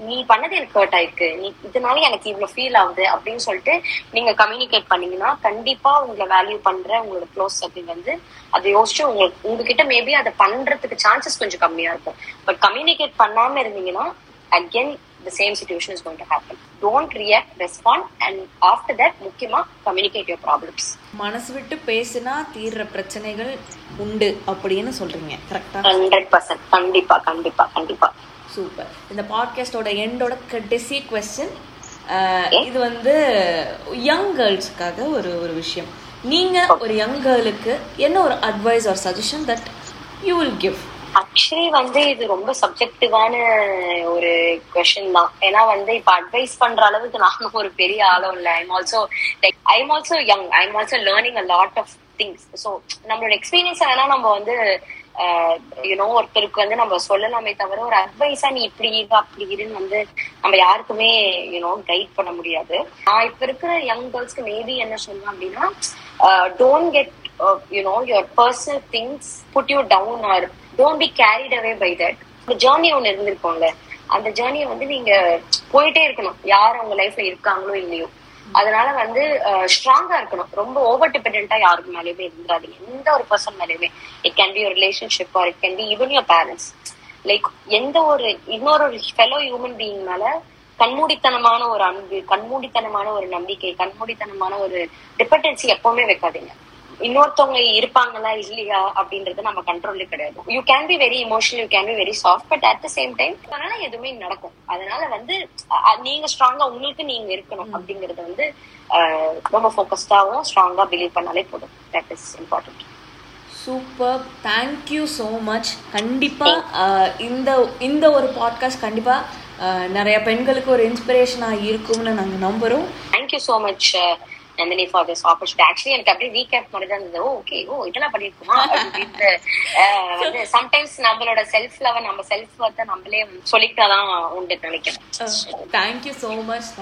நீ பண்ணது எனக்கு ஹர்ட் ஆயிருக்கு. நீ இதனால எனக்கு இவ்வளவு ஃபீல் ஆகுது அப்படின்னு சொல்லிட்டு நீங்க கம்யூனிகேட் பண்ணீங்கன்னா கண்டிப்பா உங்களை வேல்யூ பண்ற உங்களோட க்ளோஸ் சர்க்கிள் வந்து அதை யோசிச்சு உங்களுக்கு உங்ககிட்ட மேபி அதை பண்றதுக்கு சான்சஸ் கொஞ்சம் கம்மியா இருக்கும். பட் கம்யூனிகேட் பண்ணாம இருந்தீங்கன்னா again the same situation is going to happen don't react respond and after that முக்கியமா கம்யூனிகேட் யுவர் ப்ராப்ளம்ஸ்
மனசு விட்டு பேசினா தீர்ற பிரச்சனைகள் உண்டு அப்படின்னு சொல்றீங்க. கரெக்டா
ஹண்ட்ரட் பர்சன்ட் கண்டிப்பா கண்டிப்பா கண்டிப்பா.
சூப்பர் இந்த பாட்காஸ்டோட எண்டோட கடைசி கொஸ்டின் இது வந்து யங் கேர்ள்ஸ்க்காக ஒரு ஒரு விஷயம். நீங்க ஒரு யங் கேர்ளுக்கு என்ன ஒரு advice or suggestion that you will give
actually வந்து இது ரொம்ப சப்ஜெக்டிவான ஒரு கொஸ்டின் தான். ஏன்னா வந்து இப்ப அட்வைஸ் பண்ற அளவுக்கு நானும் ஒரு பெரிய ஆளும் இல்ல. I'm also like I'm also young I'm also learning a lot of things so நம்மளோட எக்ஸ்பீரியன்ஸ் வேணா நம்ம வந்து யூனோ ஒருத்தருக்கு வந்து நம்ம சொல்லலாமே தவிர ஒரு அட்வைஸா நீ இப்படி இரு அப்படி இருன்னு வந்து நம்ம யாருக்குமே யூனோ கைட் பண்ண முடியாது. நான் இப்ப இருக்கிற யங் கேர்ள்ஸ்க்கு மேபி என்ன சொல்லுவேன் அப்படின்னா don't get you know your personal things put you down or don't be carried away by that இந்த ஜேர்னி ஒன்று இருந்திருக்கோம்ல அந்த ஜேர்னியை வந்து நீங்க போயிட்டே இருக்கணும். யார் அவங்க லைஃப்ல இருக்காங்களோ இல்லையோ. அதனால வந்து ஸ்ட்ராங்கா இருக்கணும். ரொம்ப ஓவர் டிபெண்டா யாருக்கு மேலேயுமே இருந்துடாதீங்க எந்த ஒரு பர்சன் மேலேயுமே. இட் கேன் பி ஒரு relationship or it can be even your parents like எந்த ஒரு இன்னொரு ஃபெலோ ஹியூமன் பீயிங் மேல கண்மூடித்தனமான ஒரு அன்பு கண்மூடித்தனமான ஒரு நம்பிக்கை கண்மூடித்தனமான ஒரு டிபெண்டன்சி எப்பவுமே வைக்காதீங்க. இன்னொருத்தவங்க இருப்பாங்களா இல்லையா அப்படின்றது நம்ம கண்ட்ரோல்ல கிடையாது. You can be very emotional you can be very soft but at the same time அதனால எதுவுமே நடக்கும். அதனால வந்து நீங்க ஸ்ட்ராங்கா உங்களுக்கு நீங்க இருக்கணும் அப்படிங்கறது வந்து ரொம்ப ஃபோக்கஸ்டாவும் ஸ்ட்ராங்கா பிலீவ் பண்ணாலே போதும். That is important
super thank you so much கண்டிப்பாக இந்த இந்த ஒரு பாட்காஸ்ட் கண்டிப்பாக நிறைய பெண்களுக்கு ஒரு இன்ஸ்பிரேஷனாக இருக்கும்னு நாங்கள் நம்புகிறோம்
thank you so much Nandini for this opportunity actually எனக்கு அப்படியே ரீகேப் மாதிரி தான் இருந்தது ஓகே ஓ இதெல்லாம் பண்ணிருக்கோமா? அப்படின்ட்டு வந்து சம்டைம்ஸ் நம்மளோட செல்ஃப் லெவல் நம்ம செல்ஃப் ஒர்த்தை நம்மளே சொல்லிக்கிட்டாதான் உண்டு நினைக்கிறேன்.
Thank you so much